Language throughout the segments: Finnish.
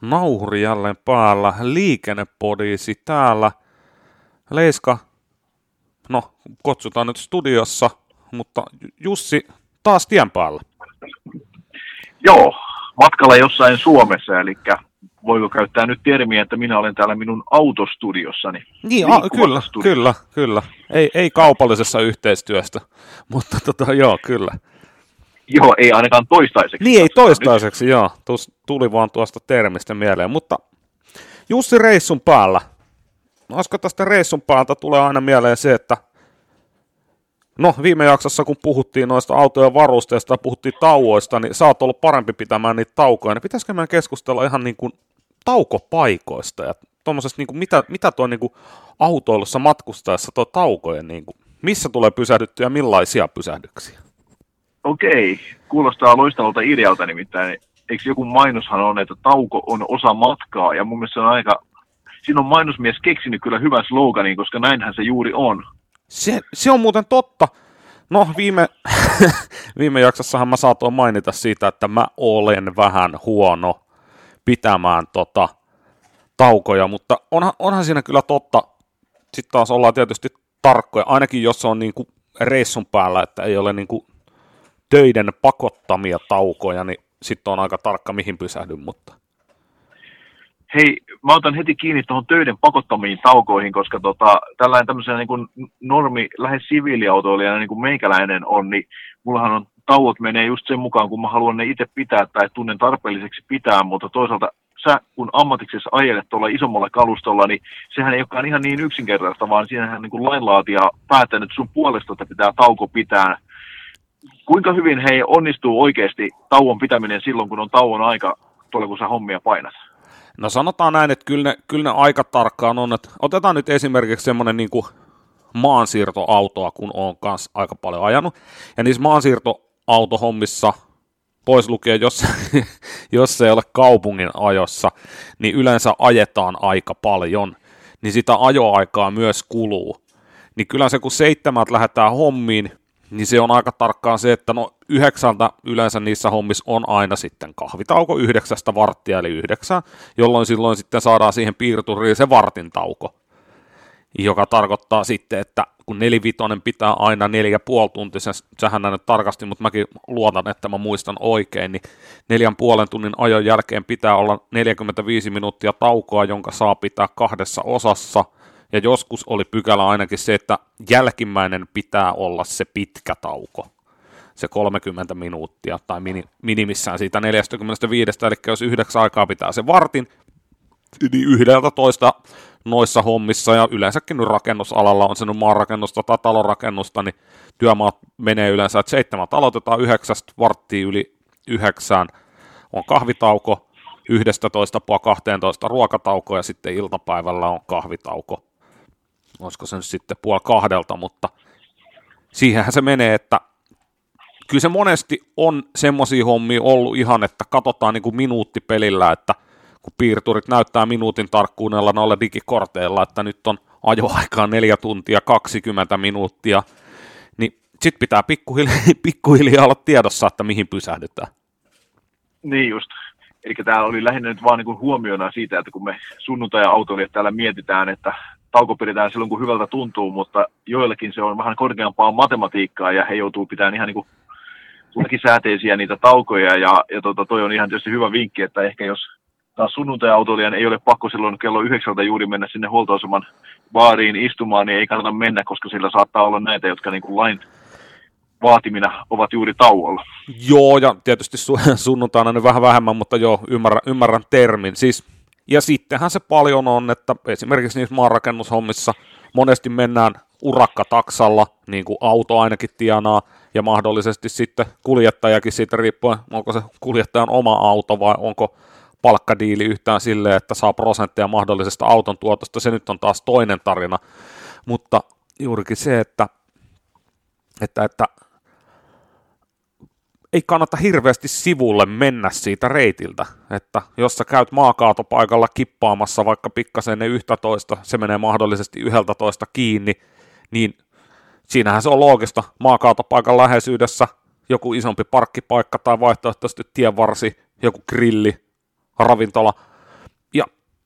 nauhuri jälleen päällä, liikennepodiisi täällä. Leiska, no kutsutaan nyt studiossa, mutta Jussi taas tien päällä. Joo, matkalla jossain Suomessa, eli voiko käyttää nyt termiä, että minä olen täällä minun autostudiossani. Niin, a, kyllä, studiossa. kyllä, kyllä. Ei, ei kaupallisessa yhteistyöstä, mutta tota, joo, kyllä. Joo, ei ainakaan toistaiseksi. Niin, ei toistaiseksi, nyt. joo. Tuus, tuli vaan tuosta termistä mieleen, mutta Jussi reissun päällä. Olisiko tästä reissun päältä tulee aina mieleen se, että No, viime jaksossa, kun puhuttiin noista autojen varusteista ja puhuttiin tauoista, niin sä oot ollut parempi pitämään niitä taukoja. Niin pitäisikö meidän keskustella ihan niin kuin taukopaikoista ja tuommoisesta, niin kuin mitä, mitä tuo niin kuin autoilussa matkustaessa tuo taukojen, niin kuin, missä tulee pysähdyttyä ja millaisia pysähdyksiä? Okei, kuulostaa loistavalta idealta nimittäin. Eikö joku mainoshan on, että tauko on osa matkaa ja mun mielestä se on aika, siinä on mainosmies keksinyt kyllä hyvän sloganin, koska näinhän se juuri on. Se, se on muuten totta. No, viime, viime jaksossahan mä saatoin mainita siitä, että mä olen vähän huono pitämään tota, taukoja, mutta onhan, onhan siinä kyllä totta. Sitten taas ollaan tietysti tarkkoja, ainakin jos on niin kuin reissun päällä, että ei ole niin kuin töiden pakottamia taukoja, niin sitten on aika tarkka, mihin pysähdyn, mutta Hei, mä otan heti kiinni tuohon töiden pakottamiin taukoihin, koska tota, tällainen tämmöisen niin normi, lähes siviiliautoilijana niin kuin meikäläinen on, niin mullahan on tauot menee just sen mukaan, kun mä haluan ne itse pitää tai tunnen tarpeelliseksi pitää, mutta toisaalta sä kun ammatiksessa ajelet tuolla isommalla kalustolla, niin sehän ei olekaan ihan niin yksinkertaista, vaan siinähän niin kuin lainlaatija päättänyt sun puolesta, että pitää tauko pitää. Kuinka hyvin hei onnistuu oikeasti tauon pitäminen silloin, kun on tauon aika tuolla, kun sä hommia painat? No sanotaan näin, että kyllä ne, kyllä ne aika tarkkaan on, että otetaan nyt esimerkiksi semmoinen niin maansiirtoautoa, kun on kanssa aika paljon ajanut, ja niissä maansiirtoautohommissa, pois lukien, jos, jos se ei ole kaupungin ajossa, niin yleensä ajetaan aika paljon, niin sitä ajoaikaa myös kuluu. Niin kyllä se, kun seitsemät lähdetään hommiin, niin se on aika tarkkaan se, että no yhdeksältä yleensä niissä hommissa on aina sitten kahvitauko yhdeksästä varttia eli yhdeksän, jolloin silloin sitten saadaan siihen piirturiin se vartin tauko, joka tarkoittaa sitten, että kun nelivitonen pitää aina neljä puoli tuntia, sähän nyt tarkasti, mutta mäkin luotan, että mä muistan oikein, niin neljän puolen tunnin ajon jälkeen pitää olla 45 minuuttia taukoa, jonka saa pitää kahdessa osassa – ja joskus oli pykälä ainakin se, että jälkimmäinen pitää olla se pitkä tauko, se 30 minuuttia tai mini, minimissään siitä 45, eli jos yhdeksän aikaa pitää se vartin, niin yhdeltä toista noissa hommissa. Ja yleensäkin nyt rakennusalalla on se nyt maanrakennusta tai talonrakennusta, niin työmaat menee yleensä, että seitsemän aloitetaan yhdeksästä varttiin yli yhdeksään on kahvitauko, 11 puoli 12 ruokatauko ja sitten iltapäivällä on kahvitauko olisiko se nyt sitten puoli kahdelta, mutta siihenhän se menee, että kyllä se monesti on semmoisia hommia ollut ihan, että katsotaan niin kuin minuuttipelillä, että kun piirturit näyttää minuutin tarkkuudella noilla digikorteilla, että nyt on ajoaikaa 4 tuntia 20 minuuttia, niin sitten pitää pikkuhiljaa, pikkuhiljaa olla tiedossa, että mihin pysähdytään. Niin just. Eli täällä oli lähinnä nyt vaan niin huomiona siitä, että kun me sunnuntai-autoilijat täällä mietitään, että tauko pidetään silloin, kun hyvältä tuntuu, mutta joillekin se on vähän korkeampaa matematiikkaa ja he joutuu pitämään ihan niin kuin sääteisiä niitä taukoja ja, ja tota, toi on ihan tietysti hyvä vinkki, että ehkä jos taas sunnuntai-autoilijan ei ole pakko silloin kello yhdeksältä juuri mennä sinne huoltoaseman baariin istumaan, niin ei kannata mennä, koska sillä saattaa olla näitä, jotka niin kuin lain vaatimina ovat juuri tauolla. Joo, ja tietysti sunnuntaina nyt vähän vähemmän, mutta joo, ymmärrän, ymmärrän termin. Siis ja sittenhän se paljon on, että esimerkiksi niissä maanrakennushommissa monesti mennään urakkataksalla, niin kuin auto ainakin tienaa, ja mahdollisesti sitten kuljettajakin siitä riippuen, onko se kuljettajan oma auto vai onko palkkadiili yhtään silleen, että saa prosentteja mahdollisesta auton tuotosta, se nyt on taas toinen tarina, mutta juurikin se, että, että, että ei kannata hirveästi sivulle mennä siitä reitiltä, että jos sä käyt maakaatopaikalla kippaamassa vaikka pikkasen ne yhtä toista, se menee mahdollisesti yhdeltä toista kiinni, niin siinähän se on loogista maakaatopaikan läheisyydessä joku isompi parkkipaikka tai vaihtoehtoisesti tienvarsi, joku grilli, ravintola,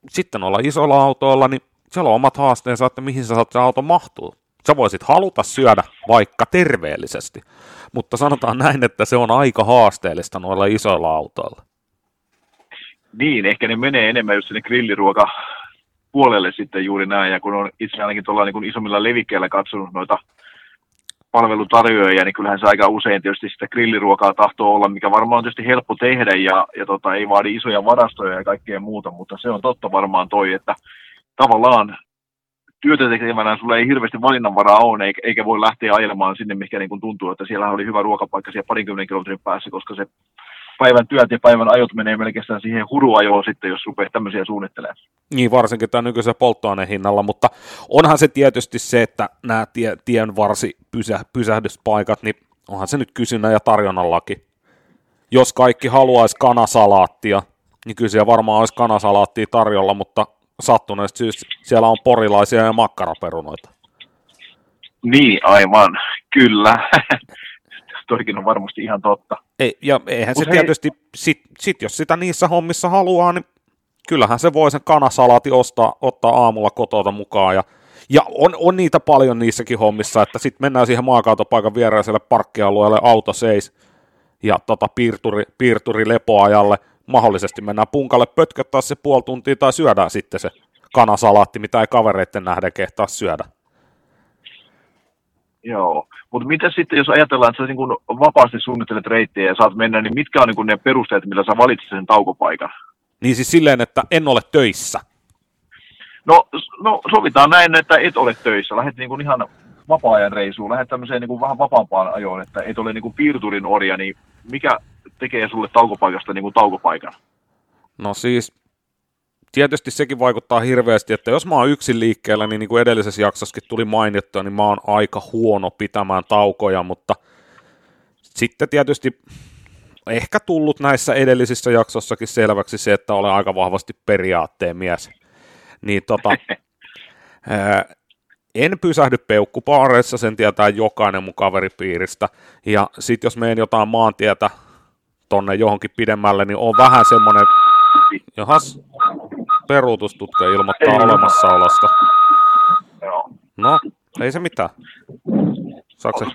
sitten olla isolla autoilla, niin siellä on omat haasteensa, että mihin sä saat se auto mahtuu. Sä voisit haluta syödä vaikka terveellisesti, mutta sanotaan näin, että se on aika haasteellista noilla isoilla autoilla. Niin, ehkä ne menee enemmän just sinne grilliruoka puolelle sitten juuri näin, ja kun on itse ainakin tuolla niin isommilla levikkeillä katsonut noita palvelutarjoajia, niin kyllähän se aika usein tietysti sitä grilliruokaa tahtoo olla, mikä varmaan on tietysti helppo tehdä ja, ja tota, ei vaadi isoja varastoja ja kaikkea muuta, mutta se on totta varmaan toi, että tavallaan työtä tekevänä sulla ei hirveästi valinnanvaraa ole, eikä, voi lähteä ajelemaan sinne, mikä niin kuin tuntuu, että siellä oli hyvä ruokapaikka siellä parinkymmenen kilometrin päässä, koska se päivän työt ja päivän ajot menee melkein siihen huruajoon sitten, jos rupeaa tämmöisiä suunnittelemaan. Niin, varsinkin tämän nykyisen polttoainehinnalla, mutta onhan se tietysti se, että nämä tie, tien varsi pysä, pysähdyspaikat, niin onhan se nyt kysynnän ja tarjonnallakin. Jos kaikki haluaisi kanasalaattia, niin kyllä siellä varmaan olisi kanasalaattia tarjolla, mutta sattuneesta syystä siellä on porilaisia ja makkaraperunoita. Niin, aivan, kyllä. Toikin on varmasti ihan totta. Ei, ja eihän Mut se hei... tietysti, sit, sit jos sitä niissä hommissa haluaa, niin kyllähän se voi sen kanasalaati ostaa, ottaa aamulla kotota mukaan. Ja, ja on, on niitä paljon niissäkin hommissa, että sitten mennään siihen maakautopaikan viereiselle parkkialueelle, auto seis ja tota, piirturi, piirturi lepoajalle. Mahdollisesti mennään punkalle pötköttää se puoli tuntia tai syödään sitten se kanasalaatti, mitä ei kavereiden nähden kehtaa syödä. Joo, mutta mitä sitten, jos ajatellaan, että sä niin vapaasti suunnittelet reittejä ja saat mennä, niin mitkä on niin ne perusteet, millä sä valitset sen taukopaikan? Niin siis silleen, että en ole töissä. No, no sovitaan näin, että et ole töissä. Lähet niin kuin ihan vapaa-ajan reisuun, lähdet tämmöiseen niin kuin vähän vapaampaan ajoon, että et ole niin kuin piirturin orja, niin mikä tekee sulle taukopaikasta niin kuin taukopaikan? No siis tietysti sekin vaikuttaa hirveästi, että jos mä oon yksin liikkeellä, niin niin kuin edellisessä jaksossakin tuli mainittua, niin mä oon aika huono pitämään taukoja, mutta sitten tietysti ehkä tullut näissä edellisissä jaksossakin selväksi se, että olen aika vahvasti periaatteen mies. Niin tota, ää, en pysähdy peukkupaareissa, sen tietää jokainen mun kaveripiiristä. Ja sitten jos menen jotain maantietä tonne johonkin pidemmälle, niin on vähän semmoinen, johas, peruutustutka ilmoittaa ei olemassaolosta. Joo. No, ei se mitään. Saatko se?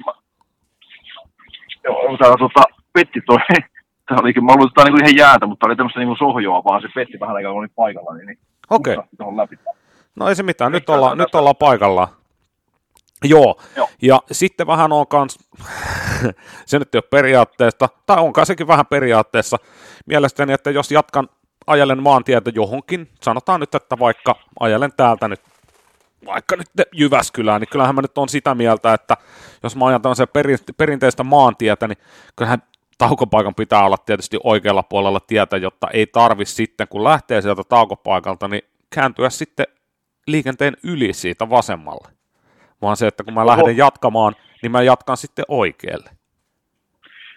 Joo, täällä tota, petti toi. Tämä olikin, mä luulen, että tämä oli ihan jäätä, mutta oli tämmöistä niin sohjoa, vaan se petti vähän aikaa, kun oli paikalla. Niin, niin Okei. Okay. No ei se mitään, nyt, olla, nyt ollaan paikalla. Joo. Joo, ja sitten vähän on kans, se nyt ei ole periaatteesta, tai onkaan sekin vähän periaatteessa, mielestäni, että jos jatkan ajelen maantietä johonkin, sanotaan nyt, että vaikka ajelen täältä nyt vaikka nyt Jyväskylään, niin kyllähän mä nyt on sitä mieltä, että jos mä ajan tämmöisen perinteistä maantietä, niin kyllähän taukopaikan pitää olla tietysti oikealla puolella tietä, jotta ei tarvi sitten, kun lähtee sieltä taukopaikalta, niin kääntyä sitten liikenteen yli siitä vasemmalle. Vaan se, että kun mä Oho. lähden jatkamaan, niin mä jatkan sitten oikealle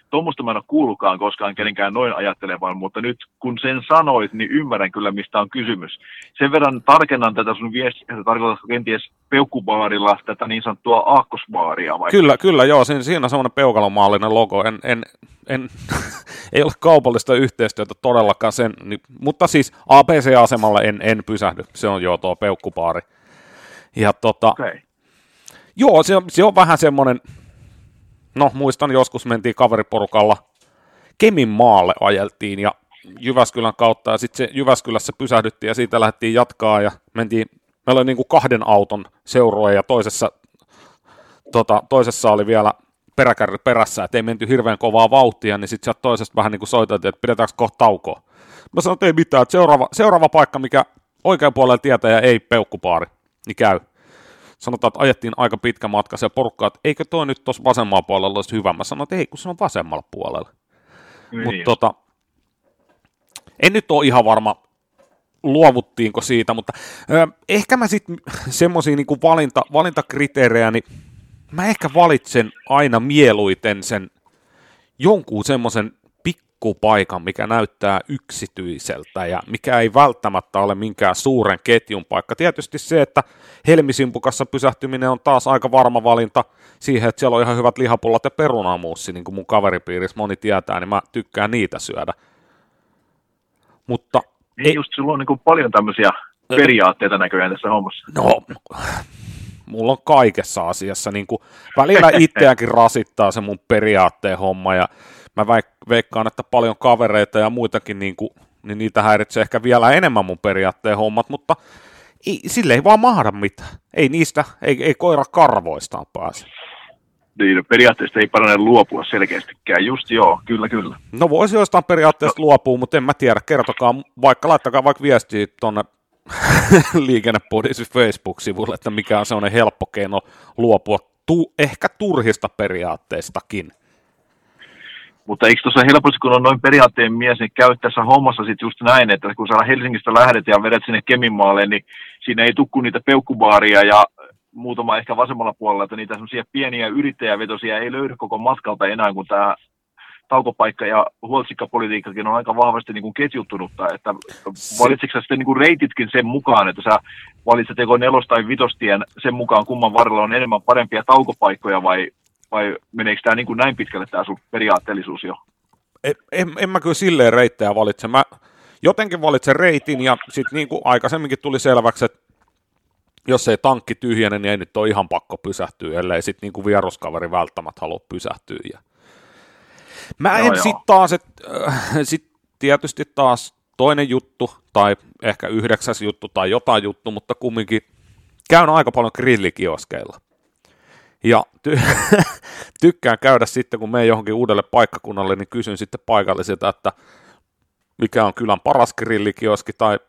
tuommoista mä en ole kuullutkaan koskaan kenenkään noin ajattelevan, mutta nyt kun sen sanoit, niin ymmärrän kyllä, mistä on kysymys. Sen verran tarkennan tätä sun viestiä, että tarkoitatko kenties peukkubaarilla tätä niin sanottua aakkosbaaria? Vai? Kyllä, kyllä, joo, siinä, siinä on semmoinen peukalomaallinen logo. En, en, en, ei ole kaupallista yhteistyötä todellakaan sen, niin, mutta siis APC-asemalle en, en pysähdy, se on jo tuo peukkubaari. Ja tota, okay. Joo, se on, se on vähän semmoinen, no muistan joskus mentiin kaveriporukalla Kemin maalle ajeltiin ja Jyväskylän kautta ja sitten Jyväskylässä pysähdyttiin ja siitä lähdettiin jatkaa ja mentiin, meillä oli niin kuin kahden auton seuroja ja toisessa, tota, toisessa oli vielä peräkärry perässä, että ei menty hirveän kovaa vauhtia, niin sitten sieltä toisesta vähän niin kuin soiteltiin, että pidetäänkö kohta taukoa. Mä sanoin, että ei mitään, että seuraava, seuraava paikka, mikä oikean puolella tietää ja ei peukkupaari, niin käy sanotaan, että ajettiin aika pitkä matka se porukka, että eikö toi nyt tuossa vasemmalla puolella olisi hyvä. Mä sanoin, että ei, kun se on vasemmalla puolella. Niin. Mutta tota, en nyt ole ihan varma, luovuttiinko siitä, mutta ö, ehkä mä sitten semmoisia niinku valinta, valintakriteerejä, niin mä ehkä valitsen aina mieluiten sen jonkun semmoisen pikkupaikan, mikä näyttää yksityiseltä ja mikä ei välttämättä ole minkään suuren ketjun paikka. Tietysti se, että Helmisimpukassa pysähtyminen on taas aika varma valinta siihen, että siellä on ihan hyvät lihapullat ja perunamuussi, niin kuin mun kaveripiirissä moni tietää, niin mä tykkään niitä syödä. Mutta Niin just sulla on niin kuin paljon tämmöisiä periaatteita näköjään tässä hommassa. No, mulla on kaikessa asiassa. Niin kuin, välillä itseäkin rasittaa se mun periaatteen homma ja mä veikkaan, että paljon kavereita ja muitakin, niin, kuin, niin niitä häiritsee ehkä vielä enemmän mun periaatteen hommat, mutta ei, sille ei vaan mahda mitään. Ei niistä, ei, ei koira karvoistaan pääse. Niin, no periaatteessa ei parane luopua selkeästikään. Just joo, kyllä, kyllä. No voisi jostain periaatteessa no. luopua, mutta en mä tiedä. Kertokaa, vaikka laittakaa vaikka viestiä tuonne liikennepodisi Facebook-sivulle, että mikä on sellainen helppo keino luopua tu- ehkä turhista periaatteistakin. Mutta eikö tuossa helposti, kun on noin periaatteen mies, niin käy tässä hommassa sitten just näin, että kun sä Helsingistä lähdet ja vedät sinne Keminmaalle, niin siinä ei tukku niitä peukkubaaria ja muutama ehkä vasemmalla puolella, että niitä semmoisia pieniä yrittäjävetosia ei löydy koko matkalta enää, kun tämä taukopaikka ja huoltsikkapolitiikkakin on aika vahvasti niin kuin ketjuttunutta, että valitsitko sä sitten niin kuin reititkin sen mukaan, että sä valitset joko nelos- tai vitostien sen mukaan, kumman varrella on enemmän parempia taukopaikkoja vai, vai meneekö tämä niin kuin näin pitkälle tämä sun periaatteellisuus jo? En, en, en mä kyllä silleen reittejä valitse. Mä jotenkin valitsen reitin ja sitten niin kuin aikaisemminkin tuli selväksi, että jos ei tankki tyhjene, niin ei nyt ole ihan pakko pysähtyä, ellei sitten niin kuin vieruskaveri välttämättä halua pysähtyä. Ja Mä en sitten taas, että äh, sit tietysti taas toinen juttu, tai ehkä yhdeksäs juttu tai jotain juttu, mutta kumminkin käyn aika paljon grillikioskeilla. Ja ty- tykkään käydä sitten, kun menen johonkin uudelle paikkakunnalle, niin kysyn sitten paikallisilta, että mikä on kylän paras grillikioski, tai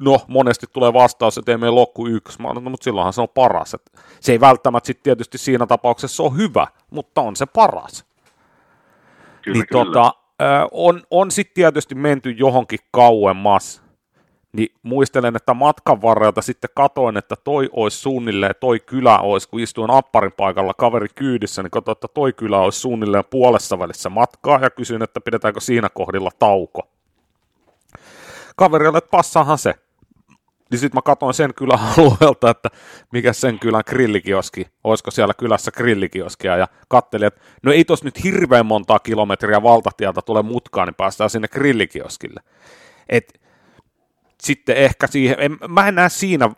no, monesti tulee vastaus, että ei meillä lokku yksi, mä no, mutta silloinhan se on paras. Et se ei välttämättä sitten tietysti siinä tapauksessa ole hyvä, mutta on se paras. Kyllä, niin kyllä. Tota, on, on sitten tietysti menty johonkin kauemmas, niin muistelen, että matkan varrelta sitten katoin, että toi olisi suunnilleen, toi kylä olisi, kun istuin apparin paikalla kaveri kyydissä, niin katsoin, että toi kylä olisi suunnilleen puolessa välissä matkaa, ja kysyin, että pidetäänkö siinä kohdilla tauko. Kaverille, että passahan se niin sitten mä katsoin sen kylän alueelta, että mikä sen kylän grillikioski, olisiko siellä kylässä grillikioskia, ja katselin, että no ei tos nyt hirveän montaa kilometriä valtatieltä tule mutkaan, niin päästään sinne grillikioskille. Et sitten ehkä siihen, en, mä en näe siinä,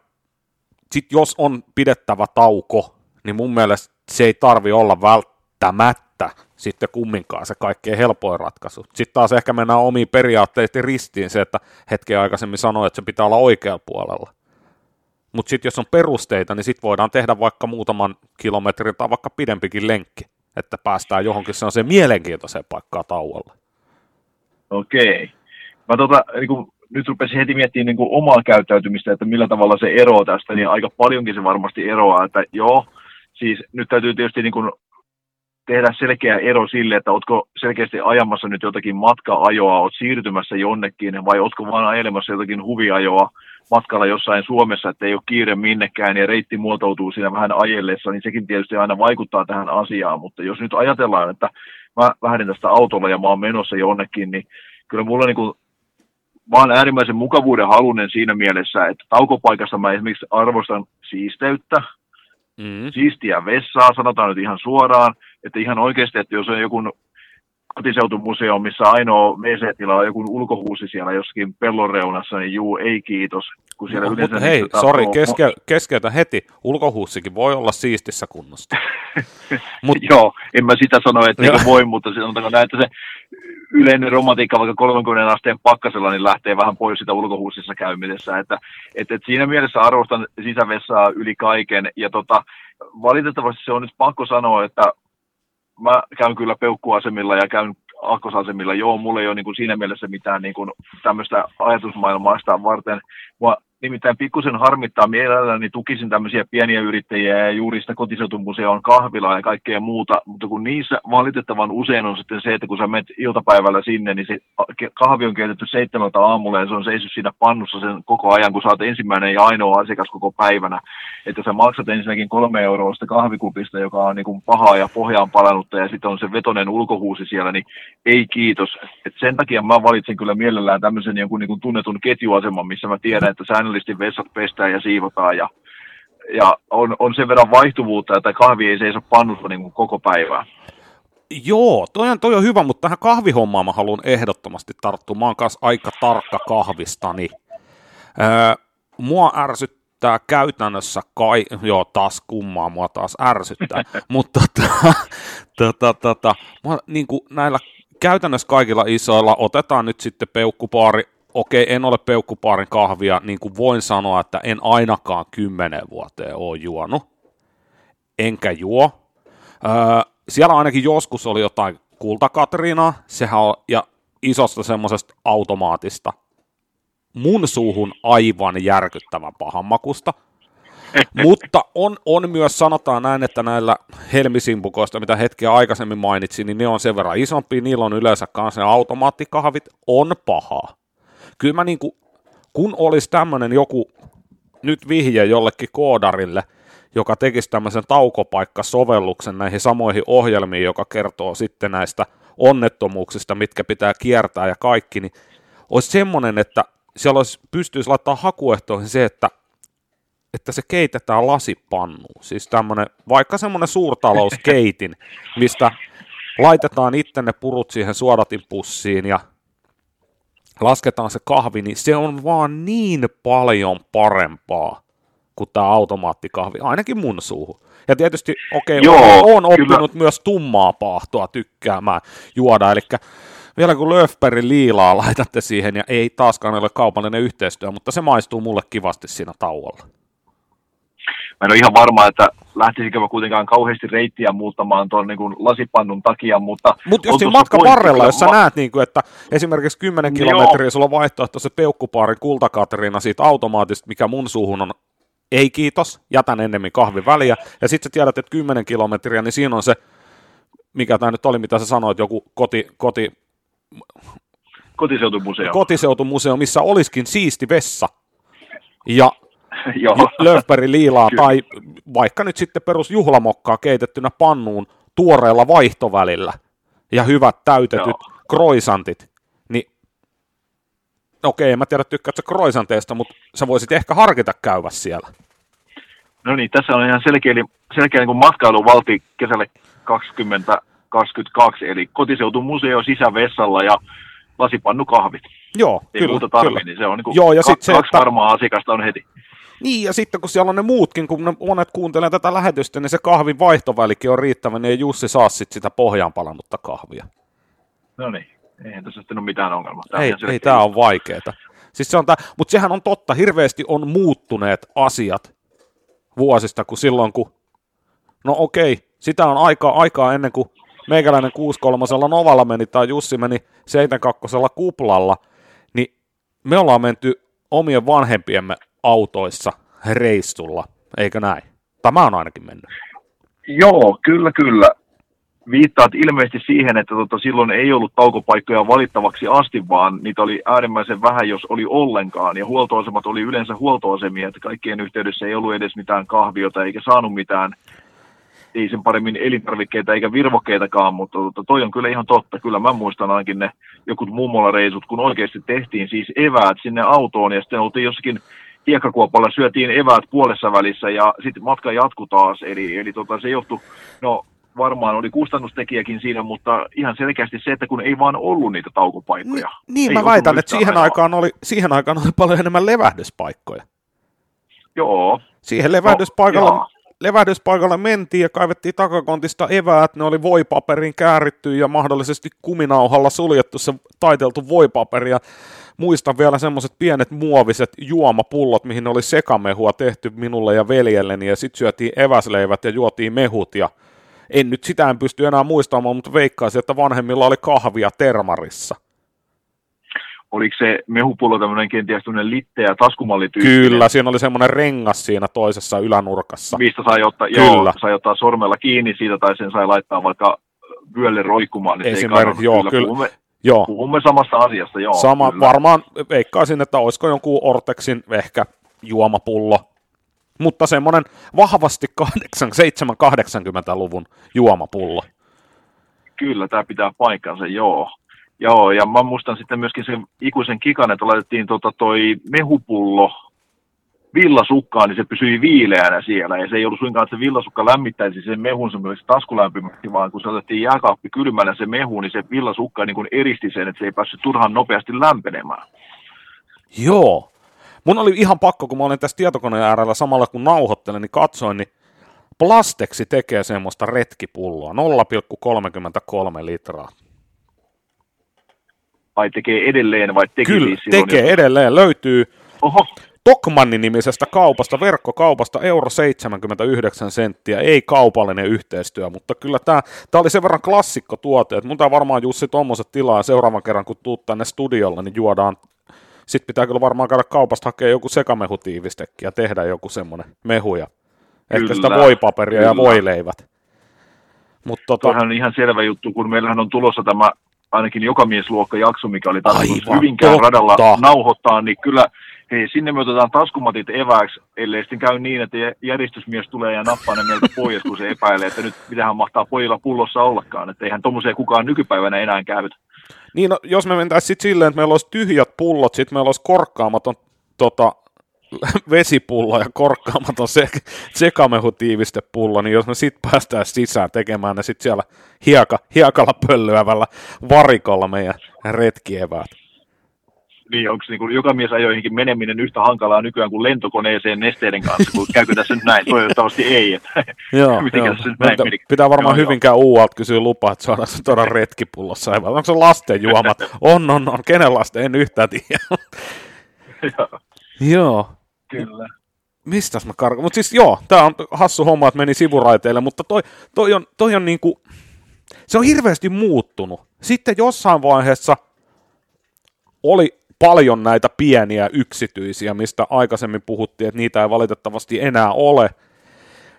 sit jos on pidettävä tauko, niin mun mielestä se ei tarvi olla välttämättä sitten kumminkaan se kaikkein helpoin ratkaisu. Sitten taas ehkä mennään omiin periaatteisiin ristiin se, että hetken aikaisemmin sanoi, että se pitää olla oikealla puolella. Mutta sitten jos on perusteita, niin sitten voidaan tehdä vaikka muutaman kilometrin tai vaikka pidempikin lenkki, että päästään johonkin sellaiseen mielenkiintoiseen paikkaan tauolla. Okei. Mä tota, niin kun, nyt rupesin heti miettimään niin omaa käyttäytymistä, että millä tavalla se eroaa tästä, niin aika paljonkin se varmasti eroaa, että joo, siis nyt täytyy tietysti niin kuin tehdä selkeä ero sille, että oletko selkeästi ajamassa nyt jotakin matka-ajoa, olet siirtymässä jonnekin, vai oletko vaan ajelemassa jotakin huviajoa matkalla jossain Suomessa, että ei ole kiire minnekään ja reitti muotoutuu siinä vähän ajellessa, niin sekin tietysti aina vaikuttaa tähän asiaan, mutta jos nyt ajatellaan, että mä lähden tästä autolla ja mä oon menossa jonnekin, niin kyllä mulla niin kuin mä oon äärimmäisen mukavuuden halunen siinä mielessä, että taukopaikassa mä esimerkiksi arvostan siisteyttä, mm. siistiä vessaa, sanotaan nyt ihan suoraan, että ihan oikeasti, että jos on joku kotiseutumuseo, missä ainoa WC-tila on joku ulkohuusi siellä jossakin pellon reunassa, niin juu, ei kiitos. Kun siellä no, yleensä mutta hei, sori, keske, keskeytä heti. Ulkohuussikin voi olla siistissä kunnossa. Mut... Joo, en mä sitä sano, että niin voi, mutta sanotaanko näin, että se yleinen romantiikka vaikka 30 asteen pakkasella niin lähtee vähän pois sitä ulkohuussissa käymisessä. Että, että, että siinä mielessä arvostan sisävessaa yli kaiken. Ja tota, valitettavasti se on nyt pakko sanoa, että mä käyn kyllä peukkuasemilla ja käyn akkosasemilla. Joo, mulla ei ole niin kuin siinä mielessä mitään niin kuin tämmöistä ajatusmaailmaa sitä varten. Mua nimittäin pikkusen harmittaa mielelläni, tukisin tämmöisiä pieniä yrittäjiä ja juuri sitä kotiseutumuseon kahvilaa ja kaikkea muuta, mutta kun niissä valitettavan usein on sitten se, että kun sä menet iltapäivällä sinne, niin se kahvi on keitetty seitsemältä aamulla ja se on seissyt siinä pannussa sen koko ajan, kun sä oot ensimmäinen ja ainoa asiakas koko päivänä. Että sä maksat ensinnäkin kolme euroa sitä kahvikupista, joka on niin kuin pahaa ja pohjaan palannutta ja sitten on se vetonen ulkohuusi siellä, niin ei kiitos. Et sen takia mä valitsin kyllä mielellään tämmöisen jonkun niin kuin tunnetun ketjuaseman, missä mä tiedän, että säännöllisesti säännöllisesti vessat pestään ja siivotaan ja, ja on, on sen verran vaihtuvuutta, että kahvi ei seiso pannussa niin kuin koko päivää. Joo, toi on, toi on hyvä, mutta tähän kahvihommaan mä haluan ehdottomasti tarttua. Mä oon kanssa aika tarkka kahvistani. Öö, mua ärsyttää käytännössä kai, joo taas kummaa mua taas ärsyttää, mutta tota, tota, tota, mua, niin kuin näillä käytännössä kaikilla isoilla otetaan nyt sitten peukkupaari, okei en ole peukkupaarin kahvia, niin kuin voin sanoa, että en ainakaan kymmenen vuoteen ole juonut, enkä juo. Öö, siellä ainakin joskus oli jotain kultakatriinaa, sehän on, ja isosta semmoisesta automaatista, mun suuhun aivan järkyttävän pahanmakusta. Mutta on, on myös, sanotaan näin, että näillä helmisimpukoista, mitä hetkiä aikaisemmin mainitsin, niin ne on sen verran isompi, niillä on yleensä kanssa ne automaattikahvit, on pahaa. Kyllä mä niinku, kun olisi tämmöinen joku, nyt vihje jollekin koodarille, joka tekisi tämmöisen taukopaikkasovelluksen näihin samoihin ohjelmiin, joka kertoo sitten näistä onnettomuuksista, mitkä pitää kiertää ja kaikki, niin olisi semmoinen, että siellä olisi, pystyisi laittaa hakuehtoihin se, että, että se keitetään lasipannuun. Siis tämmöinen, vaikka semmoinen suurtalouskeitin, mistä laitetaan itse ne purut siihen suodatinpussiin ja lasketaan se kahvi, niin se on vaan niin paljon parempaa kuin tämä automaattikahvi, ainakin mun suuhun. Ja tietysti, okei, okay, Joo, on oppinut kyllä. myös tummaa paahtoa tykkäämään juoda, eli vielä kun Löfbergin liilaa laitatte siihen, ja ei taaskaan ole kaupallinen yhteistyö, mutta se maistuu mulle kivasti siinä tauolla. Mä en ole ihan varma, että lähtisikö mä kuitenkaan kauheasti reittiä muuttamaan tuon niin lasipannun takia, mutta... Mutta jos siinä matkan varrella, jos sä ma- näet, niin kuin, että esimerkiksi 10 kilometriä sulla on vaihtoehto se peukkupaarin kultakatrina siitä automaatista, mikä mun suuhun on ei kiitos, jätän ennemmin kahvin väliä. Ja sitten sä tiedät, että 10 kilometriä, niin siinä on se, mikä tämä nyt oli, mitä sä sanoit, joku koti, koti Kotiseutumuseo. Kotiseutumuseo, missä olisikin siisti vessa. Ja Löfbergin liilaa tai vaikka nyt sitten perus juhlamokkaa keitettynä pannuun tuoreella vaihtovälillä ja hyvät täytetyt Joo. kroisantit, niin okei, en mä tiedä tykkäätkö kroisanteista, mutta sä voisit ehkä harkita käyvä siellä. No niin, tässä on ihan selkeä, selkeä niin matkailuvalti kesälle 2022, eli kotiseutumuseo sisävessalla ja lasipannukahvit. Joo, Ei kyllä, muuta tarvi, kyllä. niin se on niin kuin Joo, ja kaksi se, että... varmaa asiakasta on heti. Niin, ja sitten kun siellä on ne muutkin, kun ne monet kuuntelee tätä lähetystä, niin se kahvin vaihtovälikin on riittävä, niin ei Jussi saa sit sitä pohjaan palannutta kahvia. No niin, eihän tässä sitten ole mitään ongelmaa. Tämä ei, ei tämä on vaikeaa. Siis se on tää, mutta sehän on totta, hirveästi on muuttuneet asiat vuosista, kuin silloin kun, no okei, sitä on aikaa, aikaa ennen kuin meikäläinen 63 Novalla meni tai Jussi meni 72 kuplalla, niin me ollaan menty omien vanhempiemme autoissa reissulla, eikö näin? Tämä on ainakin mennyt. Joo, kyllä, kyllä. Viittaat ilmeisesti siihen, että tota, silloin ei ollut taukopaikkoja valittavaksi asti, vaan niitä oli äärimmäisen vähän, jos oli ollenkaan. Ja huoltoasemat oli yleensä huoltoasemia, että kaikkien yhteydessä ei ollut edes mitään kahviota eikä saanut mitään ei sen paremmin elintarvikkeita eikä virvokkeitakaan, mutta tota, toi on kyllä ihan totta. Kyllä mä muistan ainakin ne jokut mummola-reisut, kun oikeasti tehtiin siis eväät sinne autoon ja sitten oltiin jossakin hiekkakuopalla, syötiin eväät puolessa välissä ja sitten matka jatku taas. Eli, eli tota, se johtui, no varmaan oli kustannustekijäkin siinä, mutta ihan selkeästi se, että kun ei vaan ollut niitä taukopaikkoja. Niin, niin mä väitän, että siihen aikaan, oli, siihen aikaan oli paljon enemmän levähdyspaikkoja. Joo. Siihen levähdyspaikalla no, levähdyspaikalle mentiin ja kaivettiin takakontista eväät, ne oli voipaperin kääritty ja mahdollisesti kuminauhalla suljettu se taiteltu voipaperi ja muistan vielä semmoiset pienet muoviset juomapullot, mihin oli sekamehua tehty minulle ja veljelleni ja sitten syötiin eväsleivät ja juotiin mehut ja en nyt sitä en pysty enää muistamaan, mutta veikkaisin, että vanhemmilla oli kahvia termarissa oliko se mehupullo tämmöinen kenties tämmöinen litteä taskumallityyppi? Kyllä, siinä oli semmoinen rengas siinä toisessa ylänurkassa. Mistä sai ottaa, Kyllä. joo, sai ottaa sormella kiinni siitä tai sen sai laittaa vaikka vyölle roikkumaan. Niin Esimerkiksi, joo, kyllä. kyllä. Puhumme, joo. puhumme samasta asiasta, joo. Sama, kyllä. varmaan veikkaisin, että olisiko jonkun Ortexin ehkä juomapullo, mutta semmoinen vahvasti 7-80-luvun juomapullo. Kyllä, tämä pitää paikkansa, joo. Joo, ja mä muistan sitten myöskin sen ikuisen kikan, että laitettiin tota toi mehupullo villasukkaa, niin se pysyi viileänä siellä. Ja se ei ollut suinkaan, että se villasukka lämmittäisi sen mehun semmoiseksi taskulämpimäksi, vaan kun se otettiin jääkaappi kylmällä se mehu, niin se villasukka niin kuin eristi sen, että se ei päässyt turhan nopeasti lämpenemään. Joo. Mun oli ihan pakko, kun mä olin tässä tietokoneen äärellä samalla kun nauhoittelen, niin katsoin, niin Plasteksi tekee semmoista retkipulloa, 0,33 litraa. Vai tekee edelleen, vai teki Kyllä, siis tekee jo? edelleen. Löytyy Oho, Tokmannin nimisestä kaupasta, verkkokaupasta, euro 79 senttiä, ei kaupallinen yhteistyö, mutta kyllä tämä, tämä oli sen verran klassikkotuote, että mun tää varmaan Jussi tuommoiset tilaa ja seuraavan kerran kun tuut tänne studiolle, niin juodaan, sitten pitää kyllä varmaan käydä kaupasta hakea joku sekamehutiivistekki ja tehdä joku semmoinen mehu ja ehkä sitä voipaperia ja kyllä. voileivät. Mutta tota, Tuohan on ihan selvä juttu, kun meillähän on tulossa tämä ainakin joka miesluokka jakso, mikä oli tarkoitus Aivan Hyvinkään totta. radalla nauhoittaa, niin kyllä hei, sinne me otetaan taskumatit evääksi, ellei sitten käy niin, että jä- järjestysmies tulee ja nappaa ne meiltä pois, kun se epäilee, että nyt mitähän mahtaa pojilla pullossa ollakaan, että eihän tuommoisia kukaan nykypäivänä enää käytä. Niin, no, jos me mentäisiin sitten silleen, että meillä olisi tyhjät pullot, sitten meillä olisi korkkaamaton tota, vesipullo ja korkkaamaton se, sekamehutiivistepullo, niin jos me sitten päästään sisään tekemään ne sitten siellä hieka, hiekalla pölyävällä varikolla meidän retkieväät. Niin onko niin kuin joka mies ajoihinkin meneminen yhtä hankalaa nykyään kuin lentokoneeseen nesteiden kanssa, kun käykö tässä nyt näin? Toivottavasti ei. Että Joo, joo. nyt näin meni? pitää varmaan Joo, hyvinkään uualta kysyä lupaa, että saadaan se tuoda retkipullossa. Onko se lasten juomat? On, on, on. Kenen lasten? En yhtään tiedä. Joo, joo. Kyllä. Mistäs mä karkaan? Mutta siis joo, tää on hassu homma, että meni sivuraiteille, mutta toi, toi on, toi on niinku, se on hirveästi muuttunut. Sitten jossain vaiheessa oli paljon näitä pieniä yksityisiä, mistä aikaisemmin puhuttiin, että niitä ei valitettavasti enää ole.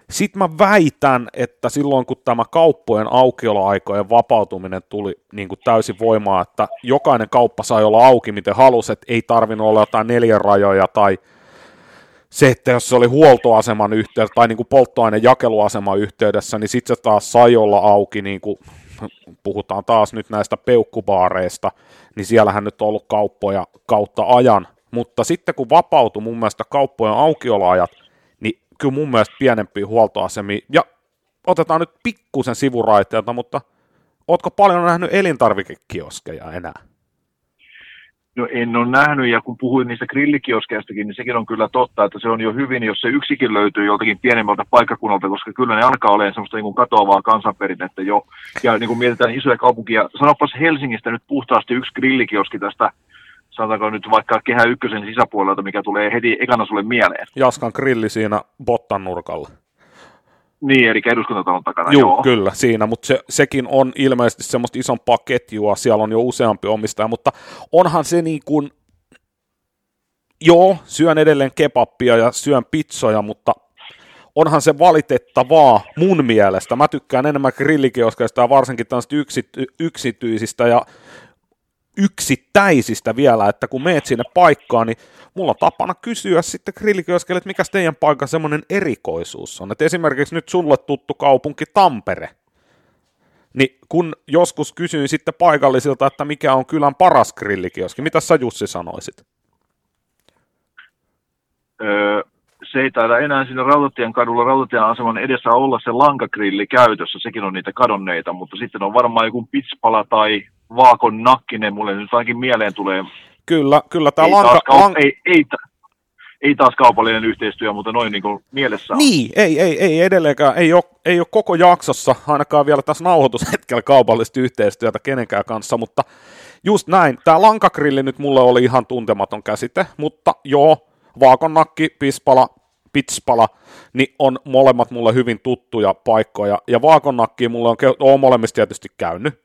Sitten mä väitän, että silloin kun tämä kauppojen aukioloaikojen vapautuminen tuli niin kuin täysin voimaan, että jokainen kauppa sai olla auki miten halusi, että ei tarvinnut olla jotain neljän rajoja tai se, että jos se oli huoltoaseman yhteydessä tai niin kuin polttoainejakeluaseman yhteydessä, niin sitten se taas sai olla auki, niin kuin puhutaan taas nyt näistä peukkubaareista, niin siellähän nyt on ollut kauppoja kautta ajan, mutta sitten kun vapautui mun mielestä kauppojen aukioloajat, niin kyllä mun mielestä pienempiä huoltoasemia, ja otetaan nyt pikkusen sivuraiteelta, mutta ootko paljon nähnyt elintarvikekioskeja enää? No en ole nähnyt, ja kun puhuin niistä grillikioskeistakin, niin sekin on kyllä totta, että se on jo hyvin, jos se yksikin löytyy joltakin pienemmältä paikkakunnalta, koska kyllä ne alkaa olemaan semmoista niin kuin katoavaa kansanperinnettä jo. Ja niin kuin mietitään isoja kaupunkia, sanopas Helsingistä nyt puhtaasti yksi grillikioski tästä, sanotaanko nyt vaikka Kehä Ykkösen sisäpuolelta, mikä tulee heti ekana sulle mieleen. Jaskan grilli siinä Bottan nurkalla. Niin, eli eduskuntatalon takana, Juu, joo. kyllä, siinä, mutta se, sekin on ilmeisesti semmoista isompaa ketjua, siellä on jo useampi omistaja, mutta onhan se niin kuin, joo, syön edelleen kebappia ja syön pizzoja, mutta onhan se valitettavaa mun mielestä. Mä tykkään enemmän grillikioskeista ja varsinkin tämmöistä yksity, yksityisistä ja yksittäisistä vielä, että kun meet sinne paikkaan, niin mulla on tapana kysyä sitten grillikioskelle, että mikä teidän paikan semmoinen erikoisuus on. Että esimerkiksi nyt sulle tuttu kaupunki Tampere, niin kun joskus kysyin sitten paikallisilta, että mikä on kylän paras grillikioski, mitä sä Jussi sanoisit? Öö, se ei taida enää siinä Rautatien kadulla Rautatien aseman edessä olla se lankagrilli käytössä, sekin on niitä kadonneita, mutta sitten on varmaan joku pitspala tai vaakon nakkinen, mulle nyt ainakin mieleen tulee. Kyllä, kyllä tämä Ei, lanka... taas kaup- lanka ei, ei, ta- ei taas kaupallinen yhteistyö, mutta noin niin kuin mielessä on. Niin, ei, ei, ei edelleenkään, ei ole, ei ole koko jaksossa, ainakaan vielä tässä nauhoitushetkellä kaupallista yhteistyötä kenenkään kanssa, mutta just näin, tämä lankagrilli nyt mulle oli ihan tuntematon käsite, mutta joo, vaakonnakki, pispala, pitspala, niin on molemmat mulle hyvin tuttuja paikkoja, ja vaakonnakki mulle on, on molemmista tietysti käynyt,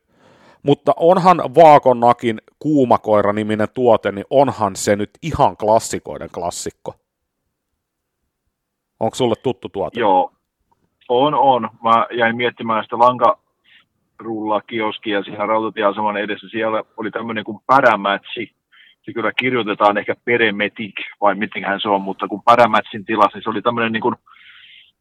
mutta onhan Vaakonnakin kuumakoira-niminen tuote, niin onhan se nyt ihan klassikoiden klassikko. Onko sulle tuttu tuote? Joo, on, on. Mä jäin miettimään sitä lankarullakioskia siinä rautatieaseman edessä. Siellä oli tämmöinen kuin Pärämätsi. Se kyllä kirjoitetaan ehkä Peremetik, vai mitenhän se on, mutta kun Pärämätsin tilassa, niin se oli tämmöinen niin kuin,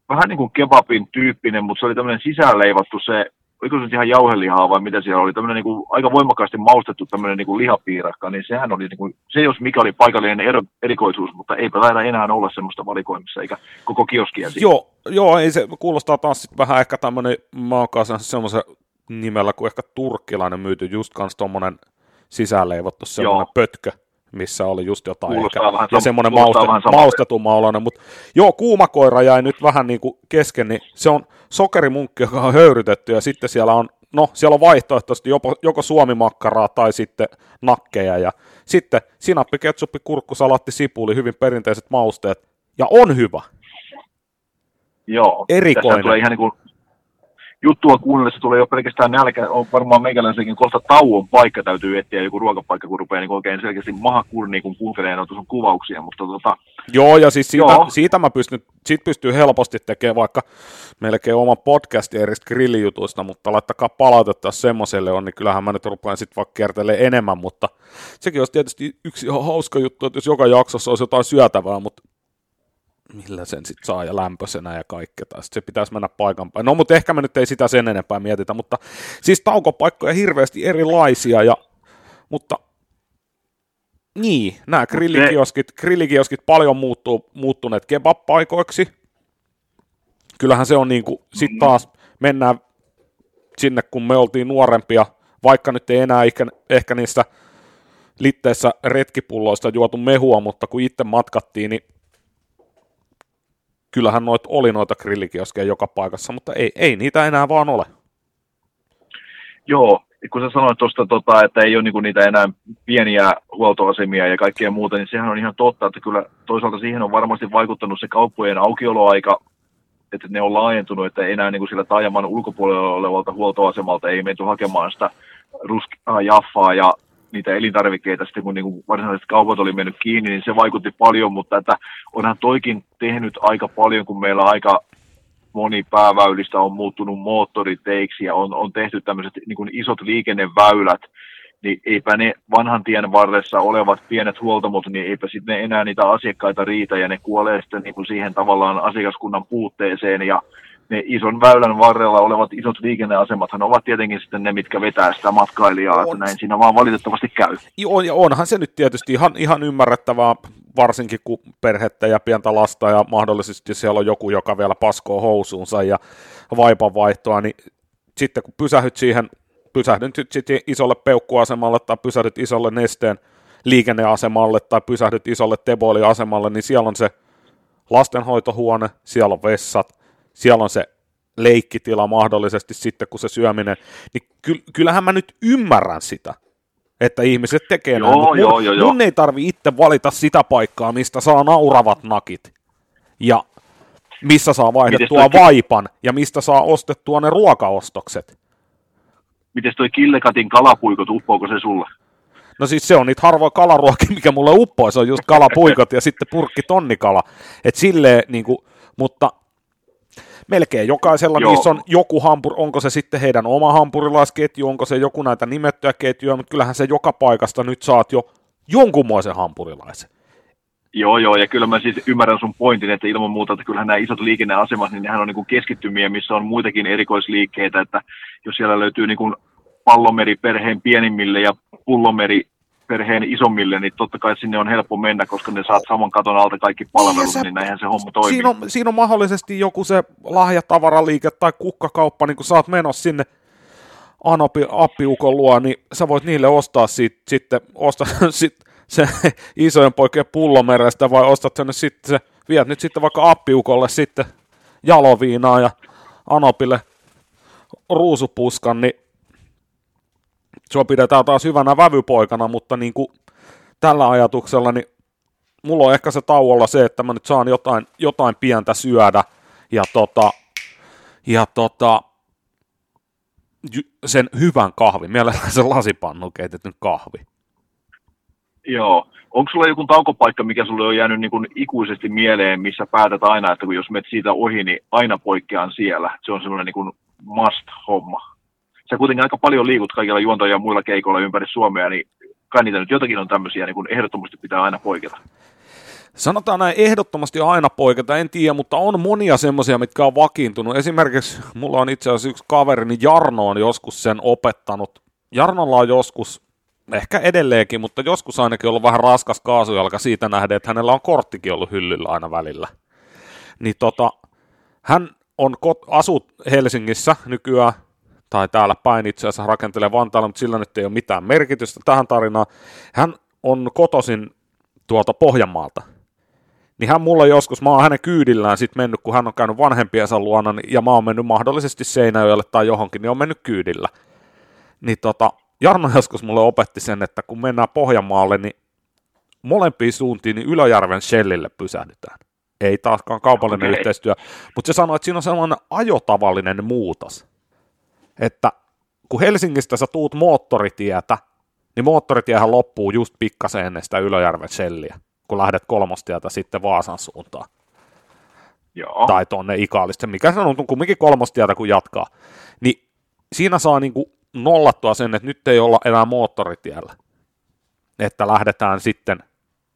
vähän niin kuin kebabin tyyppinen, mutta se oli tämmöinen sisäänleivattu se oliko se nyt ihan jauhelihaa vai mitä siellä oli, tämmöinen niin kuin, aika voimakkaasti maustettu tämmöinen niin kuin lihapiirakka, niin sehän oli, niin kuin, se jos mikä oli paikallinen ero, erikoisuus, mutta eipä taida enää olla semmoista valikoimissa, eikä koko kioskia. Joo, joo, ei se kuulostaa taas sit vähän ehkä tämmöinen, kanssa semmoisen nimellä kuin ehkä turkkilainen myyty, just kans tommonen sisälleivottu semmoinen joo. pötkö, missä oli just jotain kuulostaa ehkä, vähän ja semmoinen mauste, maustetumma oloinen, mutta joo, kuumakoira jäi nyt vähän niin kuin kesken, niin se on sokerimunkki, joka on höyrytetty, ja sitten siellä on, no siellä on vaihtoehtoisesti joko, joko suomimakkaraa tai sitten nakkeja, ja sitten sinappi, ketsuppi, kurkku, salatti, sipuli, hyvin perinteiset mausteet, ja on hyvä. Joo, Erikoinen. tulee ihan niin kuin juttua kuunnellessa tulee jo pelkästään nälkä, on varmaan meikäläisenkin kohta tauon paikka täytyy etsiä joku ruokapaikka, kun rupeaa niin oikein selkeästi maha kurniin, kun kuuntelee noita sun kuvauksia, mutta tota, Joo, ja siis siitä, joo. siitä mä pystyn, siitä pystyy helposti tekemään vaikka melkein oma podcast eristä grillijutuista, mutta laittakaa palautetta, jos semmoiselle on, niin kyllähän mä nyt rupean sitten vaikka kiertelemään enemmän, mutta sekin olisi tietysti yksi ihan hauska juttu, että jos joka jaksossa olisi jotain syötävää, mutta millä sen sitten saa ja lämpöisenä ja kaikkea. Sitten se pitäisi mennä paikan päin. No, mutta ehkä me nyt ei sitä sen enempää mietitä, mutta siis taukopaikkoja hirveästi erilaisia, ja, mutta niin, nämä grillikioskit, grillikioskit paljon muuttuu, muuttuneet kebab-paikoiksi. Kyllähän se on niin kuin, sit mm. taas mennään sinne, kun me oltiin nuorempia, vaikka nyt ei enää ehkä, ehkä niissä litteissä retkipulloista juotu mehua, mutta kun itse matkattiin, niin kyllähän noit oli noita grillikioskeja joka paikassa, mutta ei, ei niitä enää vaan ole. Joo, kun sä sanoit tuosta, tota, että ei ole niinku niitä enää pieniä huoltoasemia ja kaikkea muuta, niin sehän on ihan totta, että kyllä toisaalta siihen on varmasti vaikuttanut se kauppojen aukioloaika, että ne on laajentunut, että enää niin kuin sillä taajaman ulkopuolella olevalta huoltoasemalta ei menty hakemaan sitä ruskaa jaffaa ja niitä elintarvikkeita sitten, kun niin varsinaiset kaupat oli mennyt kiinni, niin se vaikutti paljon, mutta että onhan toikin tehnyt aika paljon, kun meillä aika moni pääväylistä on muuttunut moottoriteiksi ja on, on tehty tämmöiset niin isot liikenneväylät, niin eipä ne vanhan tien varressa olevat pienet huoltamot, niin eipä sitten enää niitä asiakkaita riitä ja ne kuolee sitten niin siihen tavallaan asiakaskunnan puutteeseen ja ne ison väylän varrella olevat isot liikenneasemathan ovat tietenkin sitten ne, mitkä vetää sitä matkailijaa, on. että näin siinä vaan valitettavasti käy. On, ja onhan se nyt tietysti ihan, ihan ymmärrettävää, varsinkin kun perhettä ja pientä lasta ja mahdollisesti siellä on joku, joka vielä paskoo housuunsa ja vaipan vaihtoa, niin sitten kun pysähyt siihen, pysähdyt sitten isolle peukkuasemalle tai pysähdyt isolle nesteen liikenneasemalle tai pysähdyt isolle tebooliasemalle, niin siellä on se lastenhoitohuone, siellä on vessat, siellä on se leikkitila mahdollisesti sitten, kun se syöminen, niin ky- kyllähän mä nyt ymmärrän sitä, että ihmiset tekee joo, näin, mutta joo, mun, joo, joo. mun ei tarvi itse valita sitä paikkaa, mistä saa nauravat nakit, ja missä saa vaihdettua toi... vaipan, ja mistä saa ostettua ne ruokaostokset. Miten toi Killekatin kalapuikot, uppoako se sulle? No siis se on niitä harvoja kalaruokia, mikä mulle uppoo, se on just kalapuikot ja sitten purkki tonnikala. Et silleen, niin kuin, mutta melkein jokaisella Joo. niissä on joku hampur, onko se sitten heidän oma hampurilaisketju, onko se joku näitä nimettyjä ketjuja, mutta kyllähän se joka paikasta nyt saat jo jonkunmoisen hampurilaisen. Joo, joo, ja kyllä mä siis ymmärrän sun pointin, että ilman muuta, että kyllähän nämä isot liikenneasemat, niin nehän on niin kuin keskittymiä, missä on muitakin erikoisliikkeitä, että jos siellä löytyy niin kuin pallomeri perheen pienimmille ja pullomeri perheen isommille, niin totta kai sinne on helppo mennä, koska ne saat saman katon alta kaikki palvelut, niin, niin näinhän se homma toimii. Siinä on, siinä on mahdollisesti joku se lahjatavaraliike tai kukkakauppa, niin kun sä oot menossa sinne Anopi appiukon luo, niin sä voit niille ostaa siitä, sitten ostaa sit se isojen poikien pullomerestä vai ostat sen sitten se, viet nyt sitten vaikka appiukolle sitten jaloviinaa ja Anopille ruusupuskan, niin sua pidetään taas hyvänä vävypoikana, mutta niin kuin tällä ajatuksella, niin mulla on ehkä se tauolla se, että mä nyt saan jotain, jotain pientä syödä ja tota, ja tota, sen hyvän kahvin, mielellään se lasipannu keitetyn kahvi. Joo. Onko sulla joku taukopaikka, mikä sulle on jäänyt niin ikuisesti mieleen, missä päätät aina, että kun jos menet siitä ohi, niin aina poikkean siellä. Se on semmoinen niin must-homma sä kuitenkin aika paljon liikut kaikilla juontajilla ja muilla keikoilla ympäri Suomea, niin kai niitä nyt jotakin on tämmöisiä, niin kun ehdottomasti pitää aina poiketa. Sanotaan näin ehdottomasti aina poiketa, en tiedä, mutta on monia semmoisia, mitkä on vakiintunut. Esimerkiksi mulla on itse asiassa yksi kaveri, niin Jarno on joskus sen opettanut. Jarnolla on joskus, ehkä edelleenkin, mutta joskus ainakin ollut vähän raskas kaasujalka siitä nähden, että hänellä on korttikin ollut hyllyllä aina välillä. Niin tota, hän on kot, asut Helsingissä nykyään, tai täällä päin itse asiassa rakentelee Vantaalla, mutta sillä nyt ei ole mitään merkitystä tähän tarinaan. Hän on kotosin tuolta Pohjanmaalta. Niin hän mulla joskus, mä oon hänen kyydillään sitten mennyt, kun hän on käynyt vanhempiensa luona, niin- ja mä oon mennyt mahdollisesti Seinäjoelle tai johonkin, niin on mennyt kyydillä. Niin tota, Jarno joskus mulle opetti sen, että kun mennään Pohjanmaalle, niin molempiin suuntiin niin Ylöjärven Shellille pysähdytään. Ei taaskaan kaupallinen okay. yhteistyö, mutta se sanoi, että siinä on sellainen ajotavallinen muutos, että kun Helsingistä sä tuut moottoritietä, niin moottoritiehän loppuu just pikkasen ennen sitä Ylöjärven Shelliä, kun lähdet kolmostietä sitten Vaasan suuntaan. Joo. Tai tuonne Ikaalista, mikä se on kumminkin kolmostietä, kun jatkaa. Niin siinä saa niinku nollattua sen, että nyt ei olla enää moottoritiellä. Että lähdetään sitten